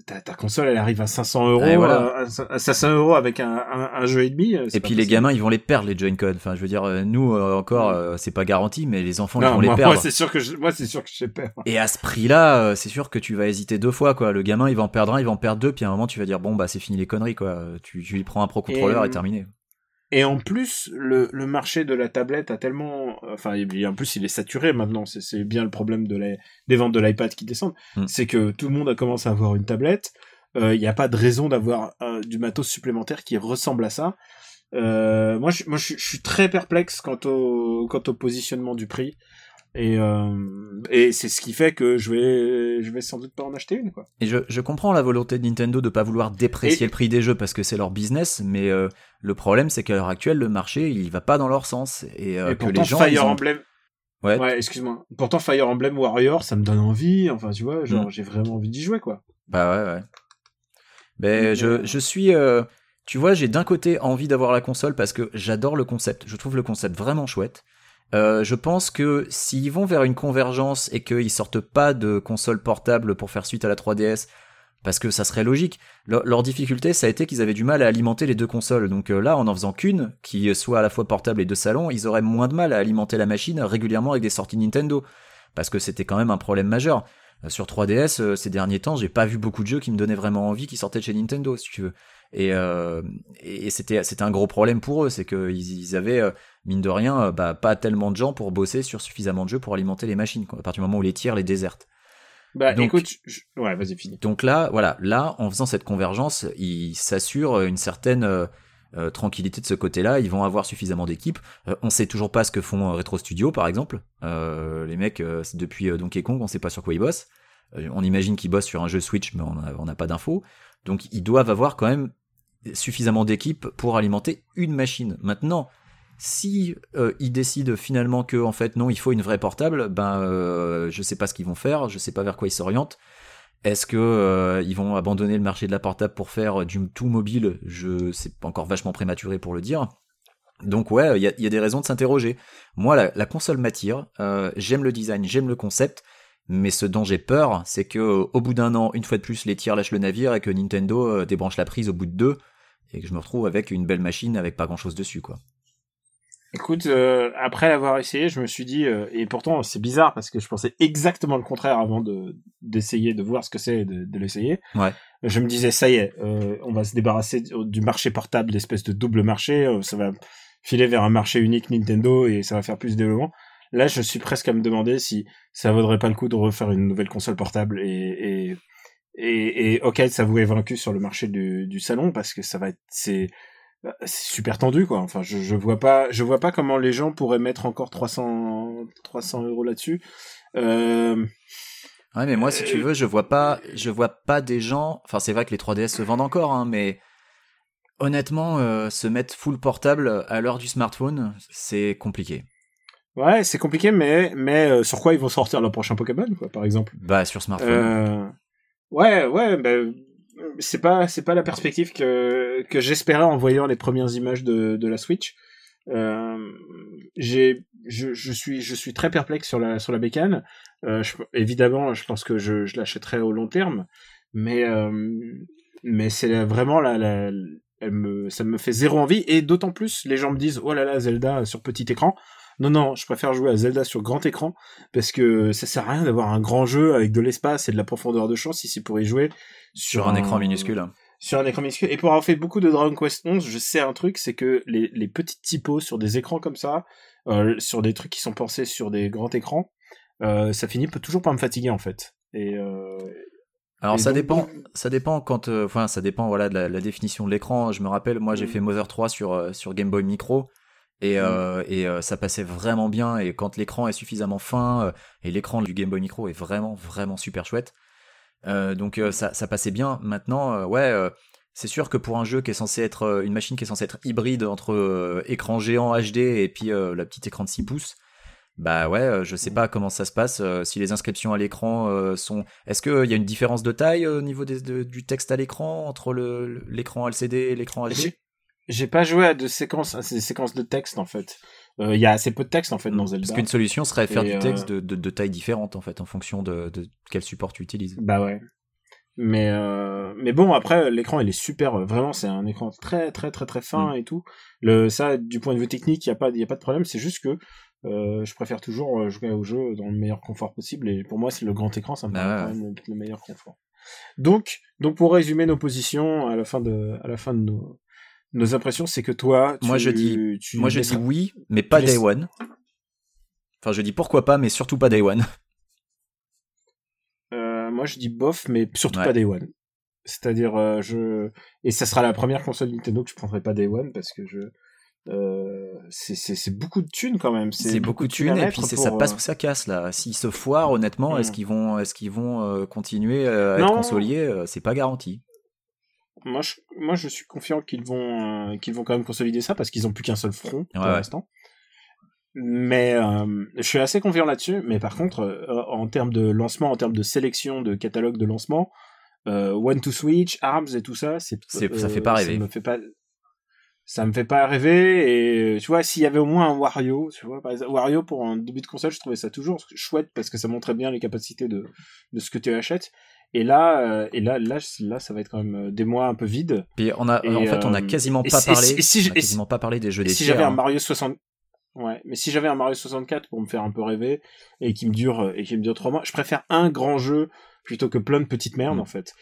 ta, ta console elle arrive à 500 euros, Ouais, voilà. à, à 500 euros avec un, un, un jeu et demi. euh, Et puis les gamins, ils vont les perdre les join codes. Enfin, je veux dire, euh, nous euh, encore, euh, c'est pas garanti, mais les enfants, ils vont les perdre. moi, c'est sûr que je, moi c'est sûr que j'ai peur. Et à ce prix-là, euh, c'est sûr que tu vas hésiter deux fois, quoi. Le gamin, il va en perdre un, il va en perdre deux, puis à un moment, tu vas dire, bon, bah, c'est fini les conneries, quoi. Tu, tu lui prends un pro contrôleur et, Et, terminé. Et en plus, le, le marché de la tablette a tellement, enfin, et en plus, il est saturé maintenant. C'est, bien le problème de la, des ventes de l'iPad qui descendent. Hmm. C'est que tout le monde a commencé à avoir une tablette. Il n'y a pas de raison d'avoir euh, du matos supplémentaire qui ressemble à ça. Euh, moi, je, moi, je, je suis très perplexe quant au, quant au positionnement du prix. Et, euh, et c'est ce qui fait que je vais, je vais sans doute pas en acheter une, quoi. Et je, je comprends la volonté de Nintendo de pas vouloir déprécier Et- le prix des jeux parce que c'est leur business, mais euh, le problème, c'est qu'à l'heure actuelle, le marché, il va pas dans leur sens. Et, euh, et que pourtant, les gens. Fire ont- Emblem, Ouais. Ouais, excuse-moi. Pourtant, Fire Emblem Warrior, ça me donne envie. Enfin, tu vois, genre, Mm. j'ai vraiment envie d'y jouer, quoi. Bah ouais, ouais. Mais, je, je suis. tu vois, j'ai d'un côté envie d'avoir la console parce que j'adore le concept. Je trouve le concept vraiment chouette. Euh, je pense que s'ils vont vers une convergence et qu'ils sortent pas de console portable pour faire suite à la 3DS, parce que ça serait logique. Leur, difficulté, ça a été qu'ils avaient du mal à alimenter les deux consoles. Donc euh, là, en en faisant qu'une, qui soit à la fois portable et de salon, ils auraient moins de mal à alimenter la machine régulièrement avec des sorties Nintendo. Parce que c'était quand même un problème majeur. Euh, Sur 3DS, euh, ces derniers temps, j'ai pas vu beaucoup de jeux qui me donnaient vraiment envie qui sortaient de chez Nintendo, si tu veux. Et, euh, et c'était un gros problème pour eux, c'est qu'ils ils avaient euh, mine de rien euh, bah, pas tellement de gens pour bosser sur suffisamment de jeux pour alimenter les machines. Quoi, à partir du moment où les tiers les désertent. Bah, Donc- écoute, je- ouais, vas-y, fini. Donc là, voilà, là, en faisant cette convergence, ils s'assurent une certaine euh, tranquillité de ce côté-là. Ils vont avoir suffisamment d'équipes. Euh, on sait toujours pas ce que font Retro Studio, par exemple. Euh, les mecs, depuis Donkey Kong, on sait pas sur quoi ils bossent. On imagine qu'ils bossent sur un jeu Switch, mais on n'a pas d'infos. Donc ils doivent avoir quand même suffisamment d'équipes pour alimenter une machine. Maintenant, si euh, ils décident finalement que en fait non, il faut une vraie portable, ben euh, je sais pas ce qu'ils vont faire, je sais pas vers quoi ils s'orientent. Est-ce que euh, ils vont abandonner le marché de la portable pour faire du tout mobile? Je c'est encore vachement prématuré pour le dire. Donc ouais, il y a, des raisons de s'interroger. Moi, la, console m'attire. j'aime le design, j'aime le concept. Mais ce dont j'ai peur, c'est que au bout d'un an, une fois de plus, les tirs lâchent le navire et que Nintendo euh, débranche la prise au bout de deux et que je me retrouve avec une belle machine avec pas grand chose dessus, quoi. Écoute, euh, après l'avoir essayé, je me suis dit, euh, et pourtant c'est bizarre parce que je pensais exactement le contraire avant de d'essayer de voir ce que c'est et de, de l'essayer. Ouais. Je me disais, ça y est, euh, on va se débarrasser du- marché portable, l'espèce de double marché, ça va filer vers un marché unique Nintendo et ça va faire plus de développement. Là, je suis presque à me demander si ça vaudrait pas le coup de refaire une nouvelle console portable et et et, et ok, ça vous est vaincu sur le marché du, du salon parce que ça va être c'est c'est super tendu quoi. Enfin, je, je vois pas, je vois pas comment les gens pourraient mettre encore 300 300 euros là-dessus. Euh, Ouais, mais moi, si tu Euh, veux, je vois pas, je vois pas des gens. Enfin, c'est vrai que les 3DS se vendent encore, hein, mais honnêtement, euh, se mettre full portable à l'heure du smartphone, c'est compliqué. Ouais, c'est compliqué, mais mais euh, sur quoi ils vont sortir leur prochain Pokémon quoi, par exemple? Bah, sur smartphone. Euh, ouais, ouais, ben c'est pas c'est pas la perspective que que j'espérais en voyant les premières images de de la Switch. Euh, j'ai je, je suis je suis très perplexe sur la sur la bécane. Je- évidemment, je pense que je, je l'achèterai au long terme, mais mais c'est vraiment la, la elle me ça me fait zéro envie et d'autant plus les gens me disent oh là là Zelda sur petit écran. Non non, je préfère jouer à Zelda sur grand écran parce que ça sert à rien d'avoir un grand jeu avec de l'espace et de la profondeur de champ si c'est pour y jouer sur un écran minuscule. sur un écran minuscule. Et pour avoir fait beaucoup de Dragon Quest 11, je sais un truc, c'est que les, les petites typos sur des écrans comme ça, euh, sur des trucs qui sont pensés sur des grands écrans, euh, ça finit toujours par me fatiguer en fait. Et euh, Alors et ça donc, dépend, ça dépend quand, enfin ça dépend voilà de la, la définition de l'écran. Je me rappelle, moi j'ai Mm. fait Mother 3 sur sur Game Boy Micro et euh, et euh, ça passait vraiment bien. Et quand l'écran est suffisamment fin euh, et l'écran du Game Boy Micro est vraiment vraiment super chouette, euh, donc euh, ça ça passait bien. Maintenant, euh, ouais. euh, c'est sûr que pour un jeu qui est censé être euh, une machine qui est censée être hybride entre euh, écran géant HD et puis euh, la petite écran de 6 pouces, bah ouais, euh, je sais pas comment ça se passe, euh, si les inscriptions à l'écran euh, sont... Est-ce qu'il y a une différence de taille euh, au niveau des- de- du texte à l'écran entre l'écran LCD et l'écran HD j'ai pas joué à de séquences, à ces séquences de texte en fait. Euh, Il y a assez peu de texte en fait dans Zelda. Parce qu'une solution serait faire Et, du texte euh, de, de, de taille différente en fait, en fonction de, de quel support tu utilises. Bah ouais. Mais euh, mais bon après l'écran il est super euh, vraiment c'est un écran très très très très fin Mm. et tout. Le ça du point de vue technique il y a pas y a pas de problème c'est juste que euh, je préfère toujours jouer au jeu dans le meilleur confort possible et pour moi c'est le grand écran ça me Bah paraît ouais, quand même le, le meilleur confort. Donc donc pour résumer nos positions à la fin de à la fin de nos nos impressions c'est que toi Moi, tu- je dis- tu Moi je dis oui, mais pas Day One. Enfin je dis pourquoi pas, mais surtout pas Day One. Euh, moi je dis bof mais surtout Ouais. pas Day One. C'est-à-dire euh, je et ça sera la première console Nintendo que je prendrai pas Day One parce que je euh, c'est beaucoup de thunes quand même. C'est beaucoup de thunes et puis c'est pour, ça passe ou ça casse là. S'ils se foirent honnêtement, Mm. est-ce qu'ils vont est-ce qu'ils vont continuer à être Non. consoliers Euh, C'est pas garanti. Moi je moi je suis confiant qu'ils vont euh, qu'ils vont quand même consolider ça parce qu'ils ont plus qu'un seul front pour Ouais, ouais. l'instant. Mais euh, je suis assez confiant là-dessus. Mais par contre, euh, en termes de lancement, en termes de sélection de catalogue de lancement, One to Switch, Arms et tout ça, c'est ça fait pas rêver. Ça me fait pas ça me fait pas rêver et tu vois s'il y avait au moins un Wario tu vois par exemple Wario pour un début de console je trouvais ça toujours chouette parce que ça montrait bien les capacités de de ce que tu achètes et là euh, et là là là ça va être quand même euh, des mois un peu vides Puis on a Et, en fait on a euh, quasiment pas parlé si- on a quasiment pas parlé des jeux des si j'avais un hein. Mario 60 ouais mais si j'avais un Mario 64 pour me faire un peu rêver et qui me dure et qui me dure trois mois je préfère un grand jeu plutôt que plein de petites merdes Mm. en fait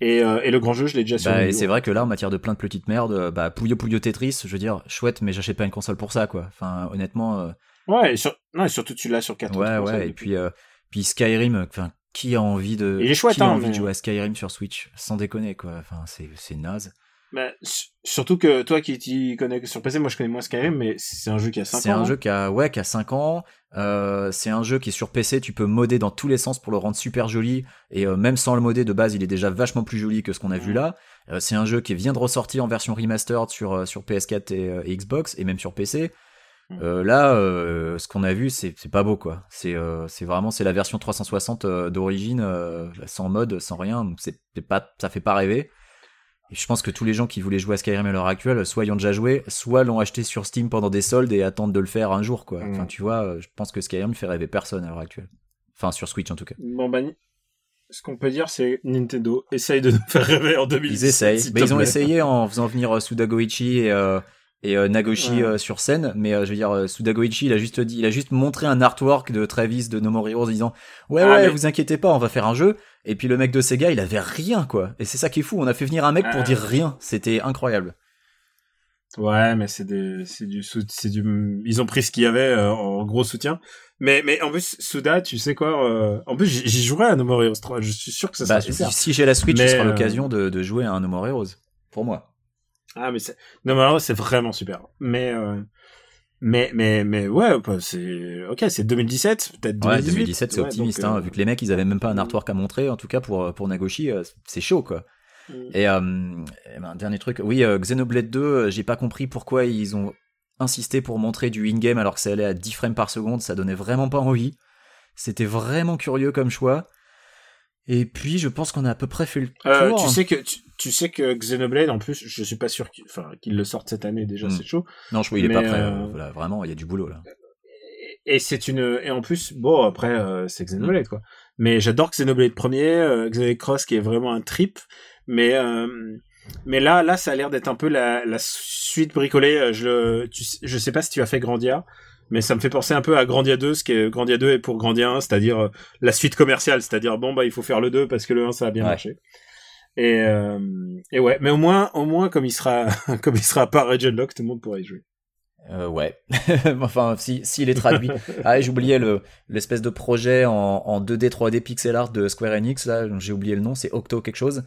et, euh, et le grand jeu je l'ai déjà sur Bah, et c'est vrai que là, en matière de plein de petites merdes, bah, Puyo Puyo Tetris, je veux dire, chouette, mais j'achète pas une console pour ça, quoi. Enfin, honnêtement, euh, ouais et, sur... non, et surtout tu l'as sur 4 ouais, ouais. Et puis, euh, puis Skyrim, enfin, qui a envie de, Il est chouette, qui a hein, envie mais- de jouer à Skyrim sur Switch, sans déconner, quoi. Enfin, c'est, c'est naze. Bah, surtout que toi qui t'y connais sur PC, moi je connais moins Skyrim, mais c'est un jeu qui a 5 ans. C'est un hein. jeu qui a, ouais, qui a 5 ans. Euh, c'est un jeu qui est sur PC, tu peux modder dans tous les sens pour le rendre super joli. Et euh, même sans le modder de base, il est déjà vachement plus joli que ce qu'on a vu là. Euh, c'est un jeu qui vient de ressortir en version remastered sur, sur PS4 et, euh, et Xbox, et même sur PC. Mhm. Euh, là, euh, ce qu'on a vu, c'est pas beau, quoi. C'est euh, c'est vraiment c'est la version 360 euh, d'origine, sans mode, sans rien. Donc c'est pas, ça fait pas rêver. Et je pense que tous les gens qui voulaient jouer à Skyrim à l'heure actuelle, soit y ont déjà joué, soit l'ont acheté sur Steam pendant des soldes et attendent de le faire un jour, quoi. Mm. Enfin, tu vois, je pense que Skyrim fait rêver personne à l'heure actuelle. Enfin, sur Switch en tout cas. Bon bah, ce qu'on peut dire, c'est Nintendo essaye de nous faire rêver en 2017. Ils essayent. Mais te ils ont essayé en faisant venir Suda Goichi et, euh, et euh, Nagoshi Ouais. euh, sur scène, mais euh, je veux dire, euh, Sudagoichi, il a juste dit, il a juste montré un artwork de Travis de No More Heroes en disant, ouais, Ah, ouais, mais- vous inquiétez pas, on va faire un jeu. Et puis le mec de Sega, il avait rien, quoi. Et c'est ça qui est fou, on a fait venir un mec pour Ah. dire rien. C'était incroyable. Ouais, mais c'est des, c'est du, c'est du, ils ont pris ce qu'il y avait euh, en gros soutien. Mais, mais en plus, Suda, tu sais quoi, euh, en plus, j'y jouerai à No More Heroes 3. Je suis sûr que ça Bah, sera si, si j'ai la Switch, ce sera euh, l'occasion de, de jouer à un No More Heroes. Pour moi. Ah, mais c'est, No More Heroes, c'est vraiment super. Mais, euh, mais, mais, mais, ouais, bah, c'est, ok, c'est 2017, peut-être 2018. Ouais, 2017, c'est Ouais, optimiste, donc, hein, euh, vu que les mecs, ils avaient même pas un artwork à montrer, en tout cas pour, pour Nagoshi, euh, c'est chaud, quoi. Mm. Et, euh, ben, dernier truc, oui, euh, Xenoblade 2, euh, j'ai pas compris pourquoi ils ont insisté pour montrer du in-game alors que ça allait à 10 frames par seconde, ça donnait vraiment pas envie. C'était vraiment curieux comme choix. Et puis, je pense qu'on a à peu près fait le tour. Euh, tu sais que tu, tu sais que Xenoblade en plus je suis pas sûr qu'il enfin qu'il le sorte cette année déjà Mm. c'est chaud Non, je crois qu'il est pas prêt. euh, euh, voilà, vraiment, il y a du boulot là. et, et c'est une et en plus bon après euh, c'est Xenoblade quoi mais j'adore Xenoblade premier euh, Xenoblade Cross qui est vraiment un trip mais euh, mais là là ça a l'air d'être un peu la, la suite bricolée je tu, je sais pas si tu as fait Grandia mais ça me fait penser un peu à Grandia 2 ce qui est Grandia 2 est pour Grandia 1 c'est-à-dire euh, la suite commerciale c'est-à-dire bon bah il faut faire le 2 parce que le 1 ça a bien Ouais. marché et euh, et ouais mais au moins au moins comme il sera comme il sera pas Region Lock tout le monde pourra y jouer Euh, ouais. enfin, si s'il est traduit. ah, oublié le l'espèce de projet en, en 2D 3D pixel art de Square Enix là. J'ai oublié le nom. C'est Octo quelque chose.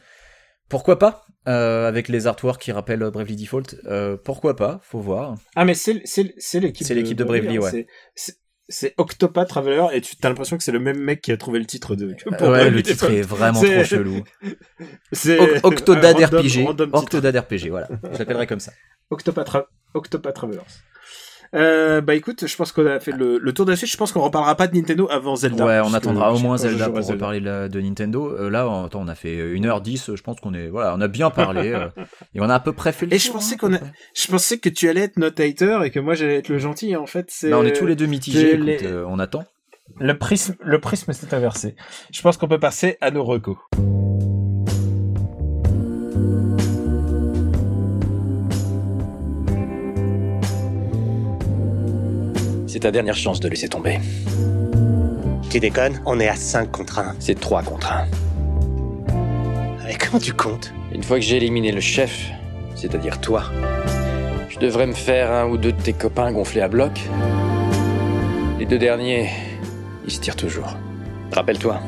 Pourquoi pas euh, avec les artworks qui rappellent Bravely Default. Euh, pourquoi pas Faut voir. Ah mais c'est l'équipe C'est l'équipe de Bravely, hein. ouais. C'est- c'est c'est Octopath Traveler et tu as l'impression que c'est le même mec qui a trouvé le titre de pour ouais, Bravely le titre est vraiment trop chelou. c'est Oc- Octodad random- RPG. random. Octodad RPG. Voilà. Je l'appellerai comme ça. Octopath Tra- Octopath Travelers. Euh, bah écoute, je pense qu'on a fait le, le tour de la suite. Je pense qu'on reparlera pas de Nintendo avant Zelda. Ouais, on attendra au moins Zelda pour reparler de, Nintendo. Euh, là, on, attends, on a fait 1h10, je pense qu'on est, voilà, on a bien parlé, euh, et on a à peu près fait le Et tour, je pensais hein, qu'on a-. Je pensais que tu allais être notre hater et que moi j'allais être le gentil. En fait, c'est. Bah, on est tous les deux mitigés, écoute, les- euh, on attend. Le prisme, le prisme s'est inversé. Je pense qu'on peut passer à nos recos. C'est ta dernière chance de laisser tomber. Tu déconnes On est à 5 contre 1. C'est 3 contre 1. Mais comment tu comptes? Une fois que j'ai éliminé le chef, c'est-à-dire toi, je devrais me faire un ou deux de tes copains gonflés à bloc. Les deux derniers, ils se tirent toujours. Rappelle-toi,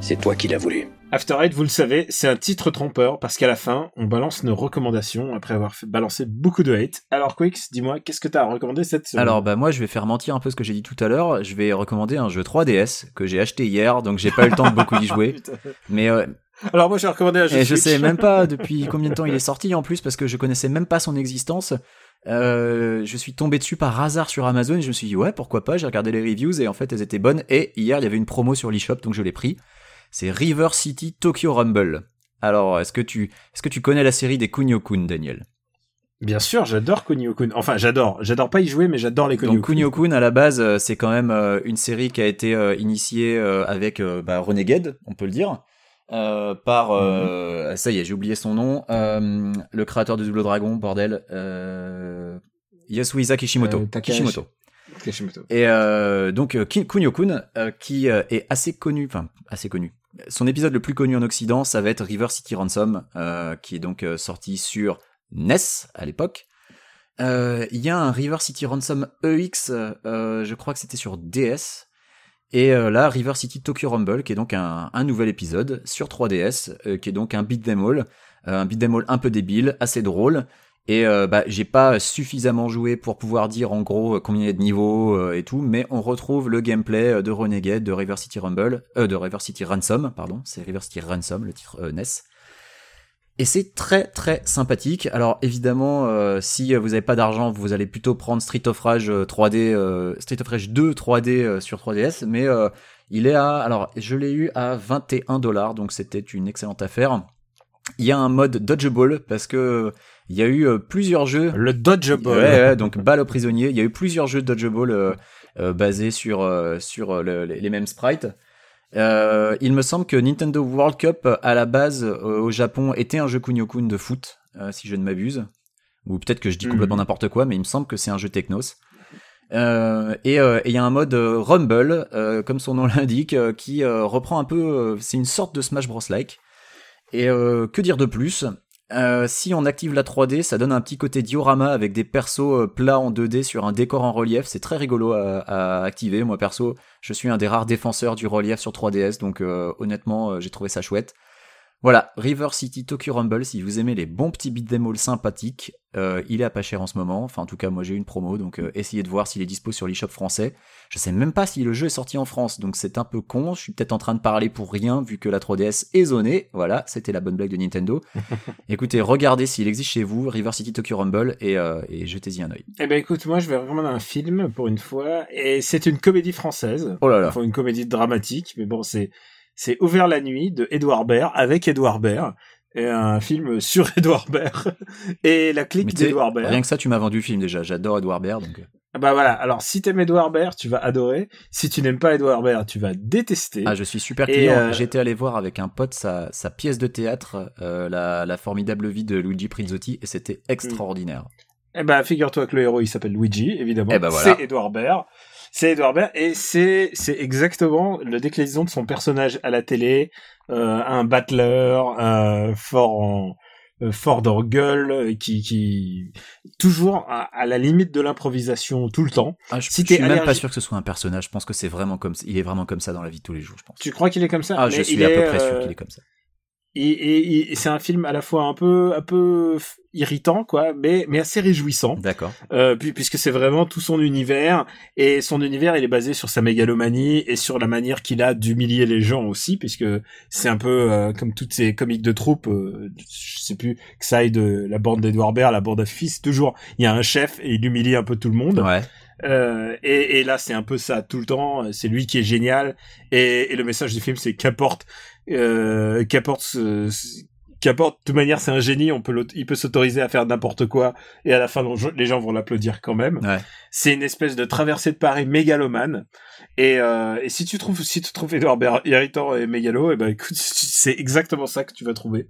c'est toi qui l'as voulu. After Eight, vous le savez, c'est un titre trompeur parce qu'à la fin, on balance nos recommandations après avoir fait balancer beaucoup de hate. Alors Quix, dis-moi, qu'est-ce que t'as à recommander cette semaine? Alors, bah, moi, je vais faire mentir un peu ce que j'ai dit tout à l'heure. Je vais recommander un jeu 3DS que j'ai acheté hier, donc j'ai pas eu le temps de beaucoup y jouer. Putain. Mais, euh, Alors moi j'ai recommandé un jeu et je Switch. sais même pas depuis combien de temps il est sorti en plus parce que je connaissais même pas son existence. Euh, je suis tombé dessus par hasard sur Amazon et je me suis dit ouais pourquoi pas? J'ai regardé les reviews et en fait elles étaient bonnes et hier il y avait une promo sur l'eShop donc je l'ai pris c'est River City Tokyo Rumble alors est-ce que tu est-ce que tu connais la série des Kunio-kun Daniel? Bien sûr, j'adore Kunio-kun. Enfin, j'adore. J'adore pas y jouer, mais j'adore les Kunio-kun. donc Kunio-kun à la base euh, c'est quand même euh, une série qui a été euh, initiée avec bah, Renegade on peut le dire euh, par euh, ça y est j'ai oublié son nom euh, le créateur de Double Dragon bordel Yasuhisa Kishimoto. Kishimoto Kishimoto. et donc Kunio-kun qui est assez connu enfin assez connu son épisode le plus connu en Occident ça va être River City Ransom euh, qui est donc euh, sorti sur NES à l'époque euh, il y a un River City Ransom EX, je crois que c'était sur DS. Et là, River City Tokyo Rumble, qui est donc un, nouvel épisode sur 3DS, euh, qui est donc un beat them all, un beat all un peu débile, assez drôle. Et euh, bah, j'ai pas suffisamment joué pour pouvoir dire en gros euh, combien il y a de niveaux euh, et tout, mais on retrouve le gameplay de Renegade, de River City Rumble, euh, de River City Ransom, pardon, c'est River City Ransom, le titre NES. Et c'est très très sympathique. Alors évidemment, si vous avez pas d'argent, vous allez plutôt prendre Street of Rage euh, 3D, euh, Street of Rage 2 3D euh, sur 3DS, mais il est à, alors je l'ai eu à 21 dollars, donc c'était une excellente affaire. Il y a un mode dodgeball parce que il y a eu euh, plusieurs jeux Le Dodgeball. Ouais, ouais, donc balle aux prisonniers. Il y a eu plusieurs jeux de dodgeball euh, euh, basés sur sur le- les, les mêmes sprites. Euh, il me semble que Nintendo World Cup à la base euh, au Japon était un jeu Kunio-kun de foot, euh, si je ne m'abuse. Ou peut-être que je dis Mhm. complètement n'importe quoi, mais il me semble que c'est un jeu Technos. Et il y a un mode Rumble, comme son nom l'indique, qui reprend un peu. c'est une sorte de Smash Bros like. Et que dire de plus? Euh, Si on active la 3D, ça donne un petit côté diorama avec des persos euh, plats en 2D sur un décor en relief. C'est très rigolo à, activer. Moi perso, je suis un des rares défenseurs du relief sur 3DS, donc euh, honnêtement, j'ai trouvé ça chouette. Voilà, River City Tokyo Rumble, si vous aimez les bons petits beat'em all sympathiques, euh, il est à pas cher en ce moment. Enfin, en tout cas, moi j'ai eu une promo, donc euh, essayez de voir s'il est dispo sur l'eShop français. Je sais même pas si le jeu est sorti en France, donc c'est un peu con. Je suis peut-être en train de parler pour rien, vu que la 3DS est zonée. Voilà, c'était la bonne blague de Nintendo. Écoutez, regardez s'il existe chez vous, River City Tokyo Rumble, et, euh, et jetez-y un œil. Eh ben écoute, moi je vais recommander un film pour une fois, et c'est une comédie française. Oh là là. Enfin, une comédie dramatique, mais bon, c'est c'est Ouvert la nuit de Edouard Baird avec Edouard Baird. Et un film sur Edouard Baird et la clique d'Edouard Baird. rien que ça, tu m'as vendu le film déjà. J'adore Edouard Baird, donc. euh, Ah Bah voilà. Alors si t'aimes Edouard Baird, tu vas adorer. Si tu n'aimes pas Edouard Baird, tu vas détester. Ah, je suis super client. euh, J'étais allé voir avec un pote sa, sa pièce de théâtre, euh, la, la formidable vie de Luigi Prizzotti, et c'était extraordinaire. Eh ben, figure-toi que le héros, il s'appelle Luigi, évidemment. Eh ben, voilà. C'est Edouard Baird. C'est Edouard Baird, et c'est, c'est exactement le déclinaison de son personnage à la télé, euh, un battleur, euh, fort en, euh, fort d'orgueil, euh, qui, qui, toujours à, à la limite de l'improvisation tout le temps. Ah, je, Si je t'es suis même pas sûr que ce soit un personnage. Je pense que c'est vraiment comme il est vraiment comme ça dans la vie de tous les jours, je pense. Tu crois qu'il est comme ça? Ah, Mais je suis il à peu près sûr euh, qu'il est comme ça. Et, et- et c'est un film à la fois un peu, un peu irritant, quoi, mais, mais assez réjouissant. D'accord. Euh, puis- puisque c'est vraiment tout son univers et son univers il est basé sur sa mégalomanie et sur la manière qu'il a d'humilier les gens aussi puisque c'est un peu euh, comme toutes ces comiques de troupe euh, je sais plus que ça aille de la bande d'Edouard Baird la bande à fils toujours il y a un chef et il humilie un peu tout le monde Ouais. euh, et, et là, c'est un peu ça tout le temps. C'est lui qui est génial. Et, et le message du film, c'est qu'apporte, euh, qu'apporte, ce- ce- qu'apporte. De toute manière, c'est un génie. On peut, il peut s'autoriser à faire n'importe quoi. Et à la fin, les gens vont l'applaudir quand même. Ouais. C'est une espèce de traversée de Paris mégalomane. Et, euh, et si tu trouves, si tu trouves Edouard irritant et mégalo, et ben écoute, c'est exactement ça que tu vas trouver.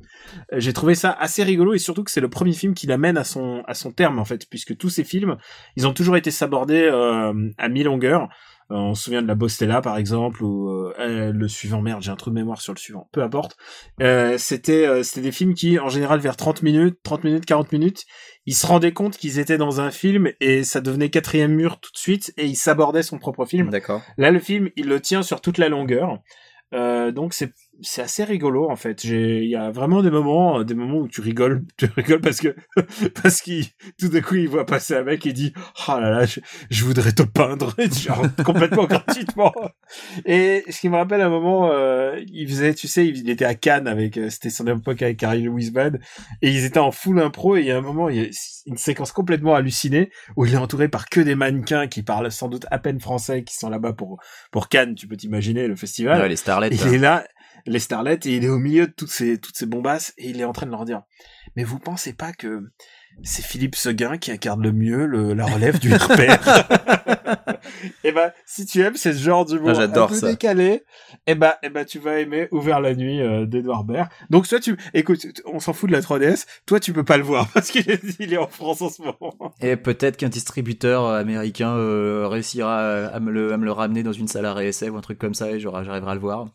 Euh, J'ai trouvé ça assez rigolo et surtout que c'est le premier film qui l'amène à son à son terme en fait, puisque tous ces films, ils ont toujours été sabordés euh, à mi-longueur. Euh, on se souvient de la Bostella par exemple ou euh, euh, le suivant merde, j'ai un trou de mémoire sur le suivant. Peu importe. Euh, c'était euh, c'était des films qui en général vers 30 minutes, 30 minutes, 40 minutes, ils se rendaient compte qu'ils étaient dans un film et ça devenait quatrième mur tout de suite et ils s'abordaient son propre film. D'accord. Là, le film, il le tient sur toute la longueur. Euh, donc c'est c'est assez rigolo en fait. J'ai il y a vraiment des moments euh, des moments où tu rigoles, tu rigoles parce que parce qu'il tout d'un coup il voit passer un mec et il dit "Oh là là, je, je voudrais te peindre" genre complètement gratuitement. Et ce qui me rappelle un moment euh, il faisait tu sais, il était à Cannes avec euh, c'était son époque avec Harry Bad et ils étaient en full impro et il y a un moment il y a une séquence complètement hallucinée où il est entouré par que des mannequins qui parlent sans doute à peine français qui sont là-bas pour pour Cannes, tu peux t'imaginer le festival. Ouais, les starlets. il est là, les starlets, et il est au milieu de toutes ces toutes ces bombasses et il est en train de leur dire "Mais vous pensez pas que c'est Philippe Seguin qui incarne le mieux le, la relève du repère Et ben, si tu aimes ce genre d'humour Ah, un peu ça. décalé, et ben, et ben, tu vas aimer Ouvert la nuit euh, d'Edouard Baird. Donc, soit tu, écoute, on s'en fout de la 3DS, toi, tu peux pas le voir parce qu'il est, il est en France en ce moment. Et peut-être qu'un distributeur euh, américain euh, réussira à me, le, à me le ramener dans une salle à réessai ou un truc comme ça et j'arriverai à le voir.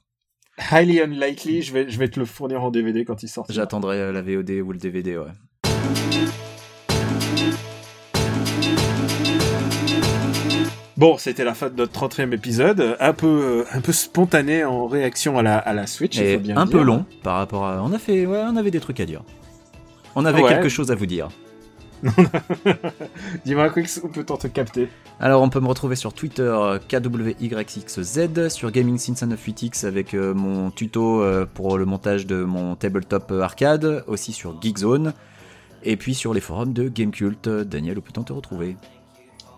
Highly unlikely, je vais, je vais te le fournir en DVD quand il sort. J'attendrai euh, la VOD ou le DVD, ouais. Bon, c'était la fin de notre 30e épisode, un peu, euh, un peu spontané en réaction à la, à la Switch. il Et faut bien un peu long par rapport à. On a fait, ouais, on avait des trucs à dire. On avait Ouais. quelque chose à vous dire. Dis-moi, Quix, où peut-on te capter Alors on peut me retrouver sur Twitter euh, KWYXZ, sur Gaming Since 98X avec euh, mon tuto euh, pour le montage de mon tabletop arcade, aussi sur Geekzone, et puis sur les forums de Gamecult. Daniel, où peut-on te retrouver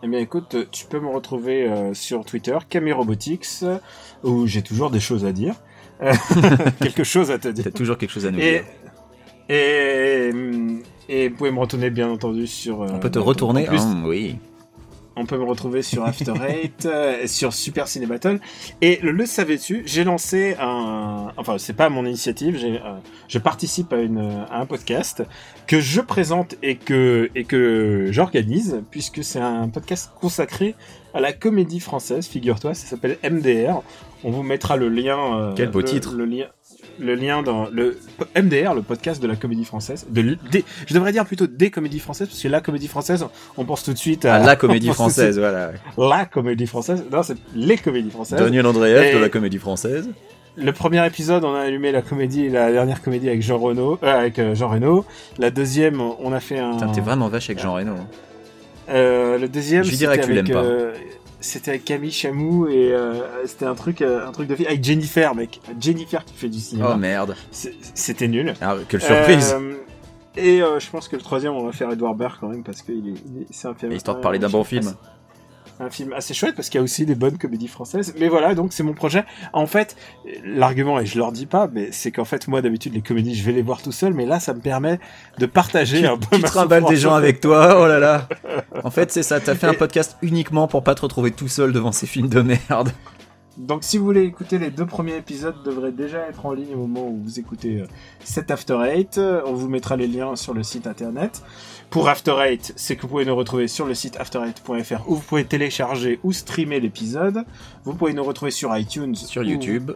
Eh bien, écoute, tu peux me retrouver euh, sur Twitter, Camirobotics, euh, où j'ai toujours des choses à dire. Quelque chose à te dire. T'as toujours quelque chose à nous Et, dire. et, hum, et vous pouvez me retourner, bien entendu, sur... euh, On peut te retourner plus, hein, Oui. On peut me retrouver sur After Eight, euh, sur Super Ciné Battle. Et le, le savais-tu J'ai lancé un, enfin c'est pas mon initiative, j'ai, euh, je participe à une à un podcast que je présente et que et que j'organise puisque c'est un podcast consacré à la comédie française. Figure-toi, ça s'appelle MDR. On vous mettra le lien. euh, Quel beau le- titre. Le lien. Le lien dans le MDR, le podcast de la comédie française. De, des- je devrais dire plutôt des comédies françaises, parce que la comédie française, on pense tout de suite à À la comédie suite- française, voilà. La comédie française. Non, c'est les comédies françaises. Daniel Andreev Et- de la comédie française. Le premier épisode, on a allumé la comédie, la dernière comédie avec Jean Reno, euh, avec euh, Jean Reno. La deuxième, on a fait un. Putain, t'es vraiment vache avec Jean Reno. hein. Euh, le deuxième, Je dirais que tu l'aimes pas. euh, c'était avec Camille Chamou et euh, c'était un truc, euh, un truc de fille avec Jennifer, mec. Jennifer qui fait du cinéma. Oh merde. C'est- C'était nul. Ah, quelle surprise. Euh, et euh, je pense que le troisième, on va faire Edouard Baird quand même parce que il est, c'est un film. Histoire de parler d'un un bon film. Un film assez chouette parce qu'il y a aussi des bonnes comédies françaises. Mais voilà, donc c'est mon projet. En fait, l'argument, et je leur dis pas, mais c'est qu'en fait, moi d'habitude, les comédies, je vais les voir tout seul, mais là, ça me permet de partager un peu Tu trimbales des gens avec toi, oh là là. En fait, c'est ça, t'as fait un podcast uniquement pour pas te retrouver tout seul devant ces films de merde. Donc si vous voulez écouter les deux premiers épisodes, devraient déjà être en ligne au moment où vous écoutez euh, cet After Eight. Euh, On vous mettra les liens sur le site internet. Pour After Eight, c'est que vous pouvez nous retrouver sur le site after8.fr où vous pouvez télécharger ou streamer l'épisode. Vous pouvez nous retrouver sur iTunes, Sur ou- YouTube.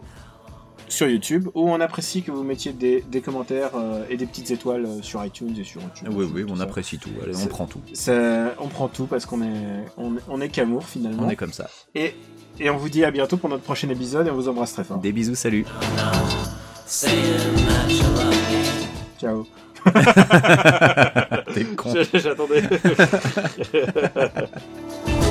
sur YouTube, où on apprécie que vous mettiez des, des commentaires euh, et des petites étoiles euh, sur iTunes et sur YouTube. Oui, oui, on ça. apprécie tout. Allez, on prend tout. On prend tout parce qu'on est, on, on est qu'amour finalement. On est comme ça. Et, et on vous dit à bientôt pour notre prochain épisode et on vous embrasse très fort. Des bisous, salut. Ciao. T'es con. J'attendais.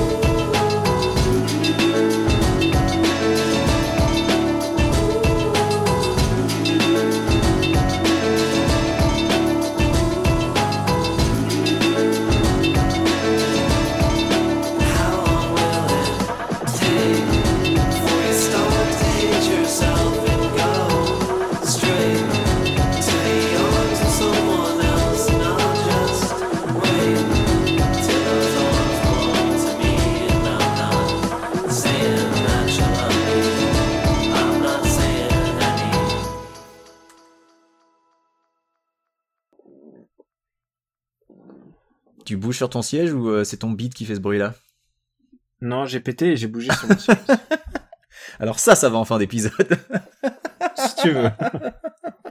Tu bouges sur ton siège ou euh, c'est ton beat qui fait ce bruit-là Non, j'ai pété et j'ai bougé sur mon siège. Alors ça, ça va en fin d'épisode. si tu veux.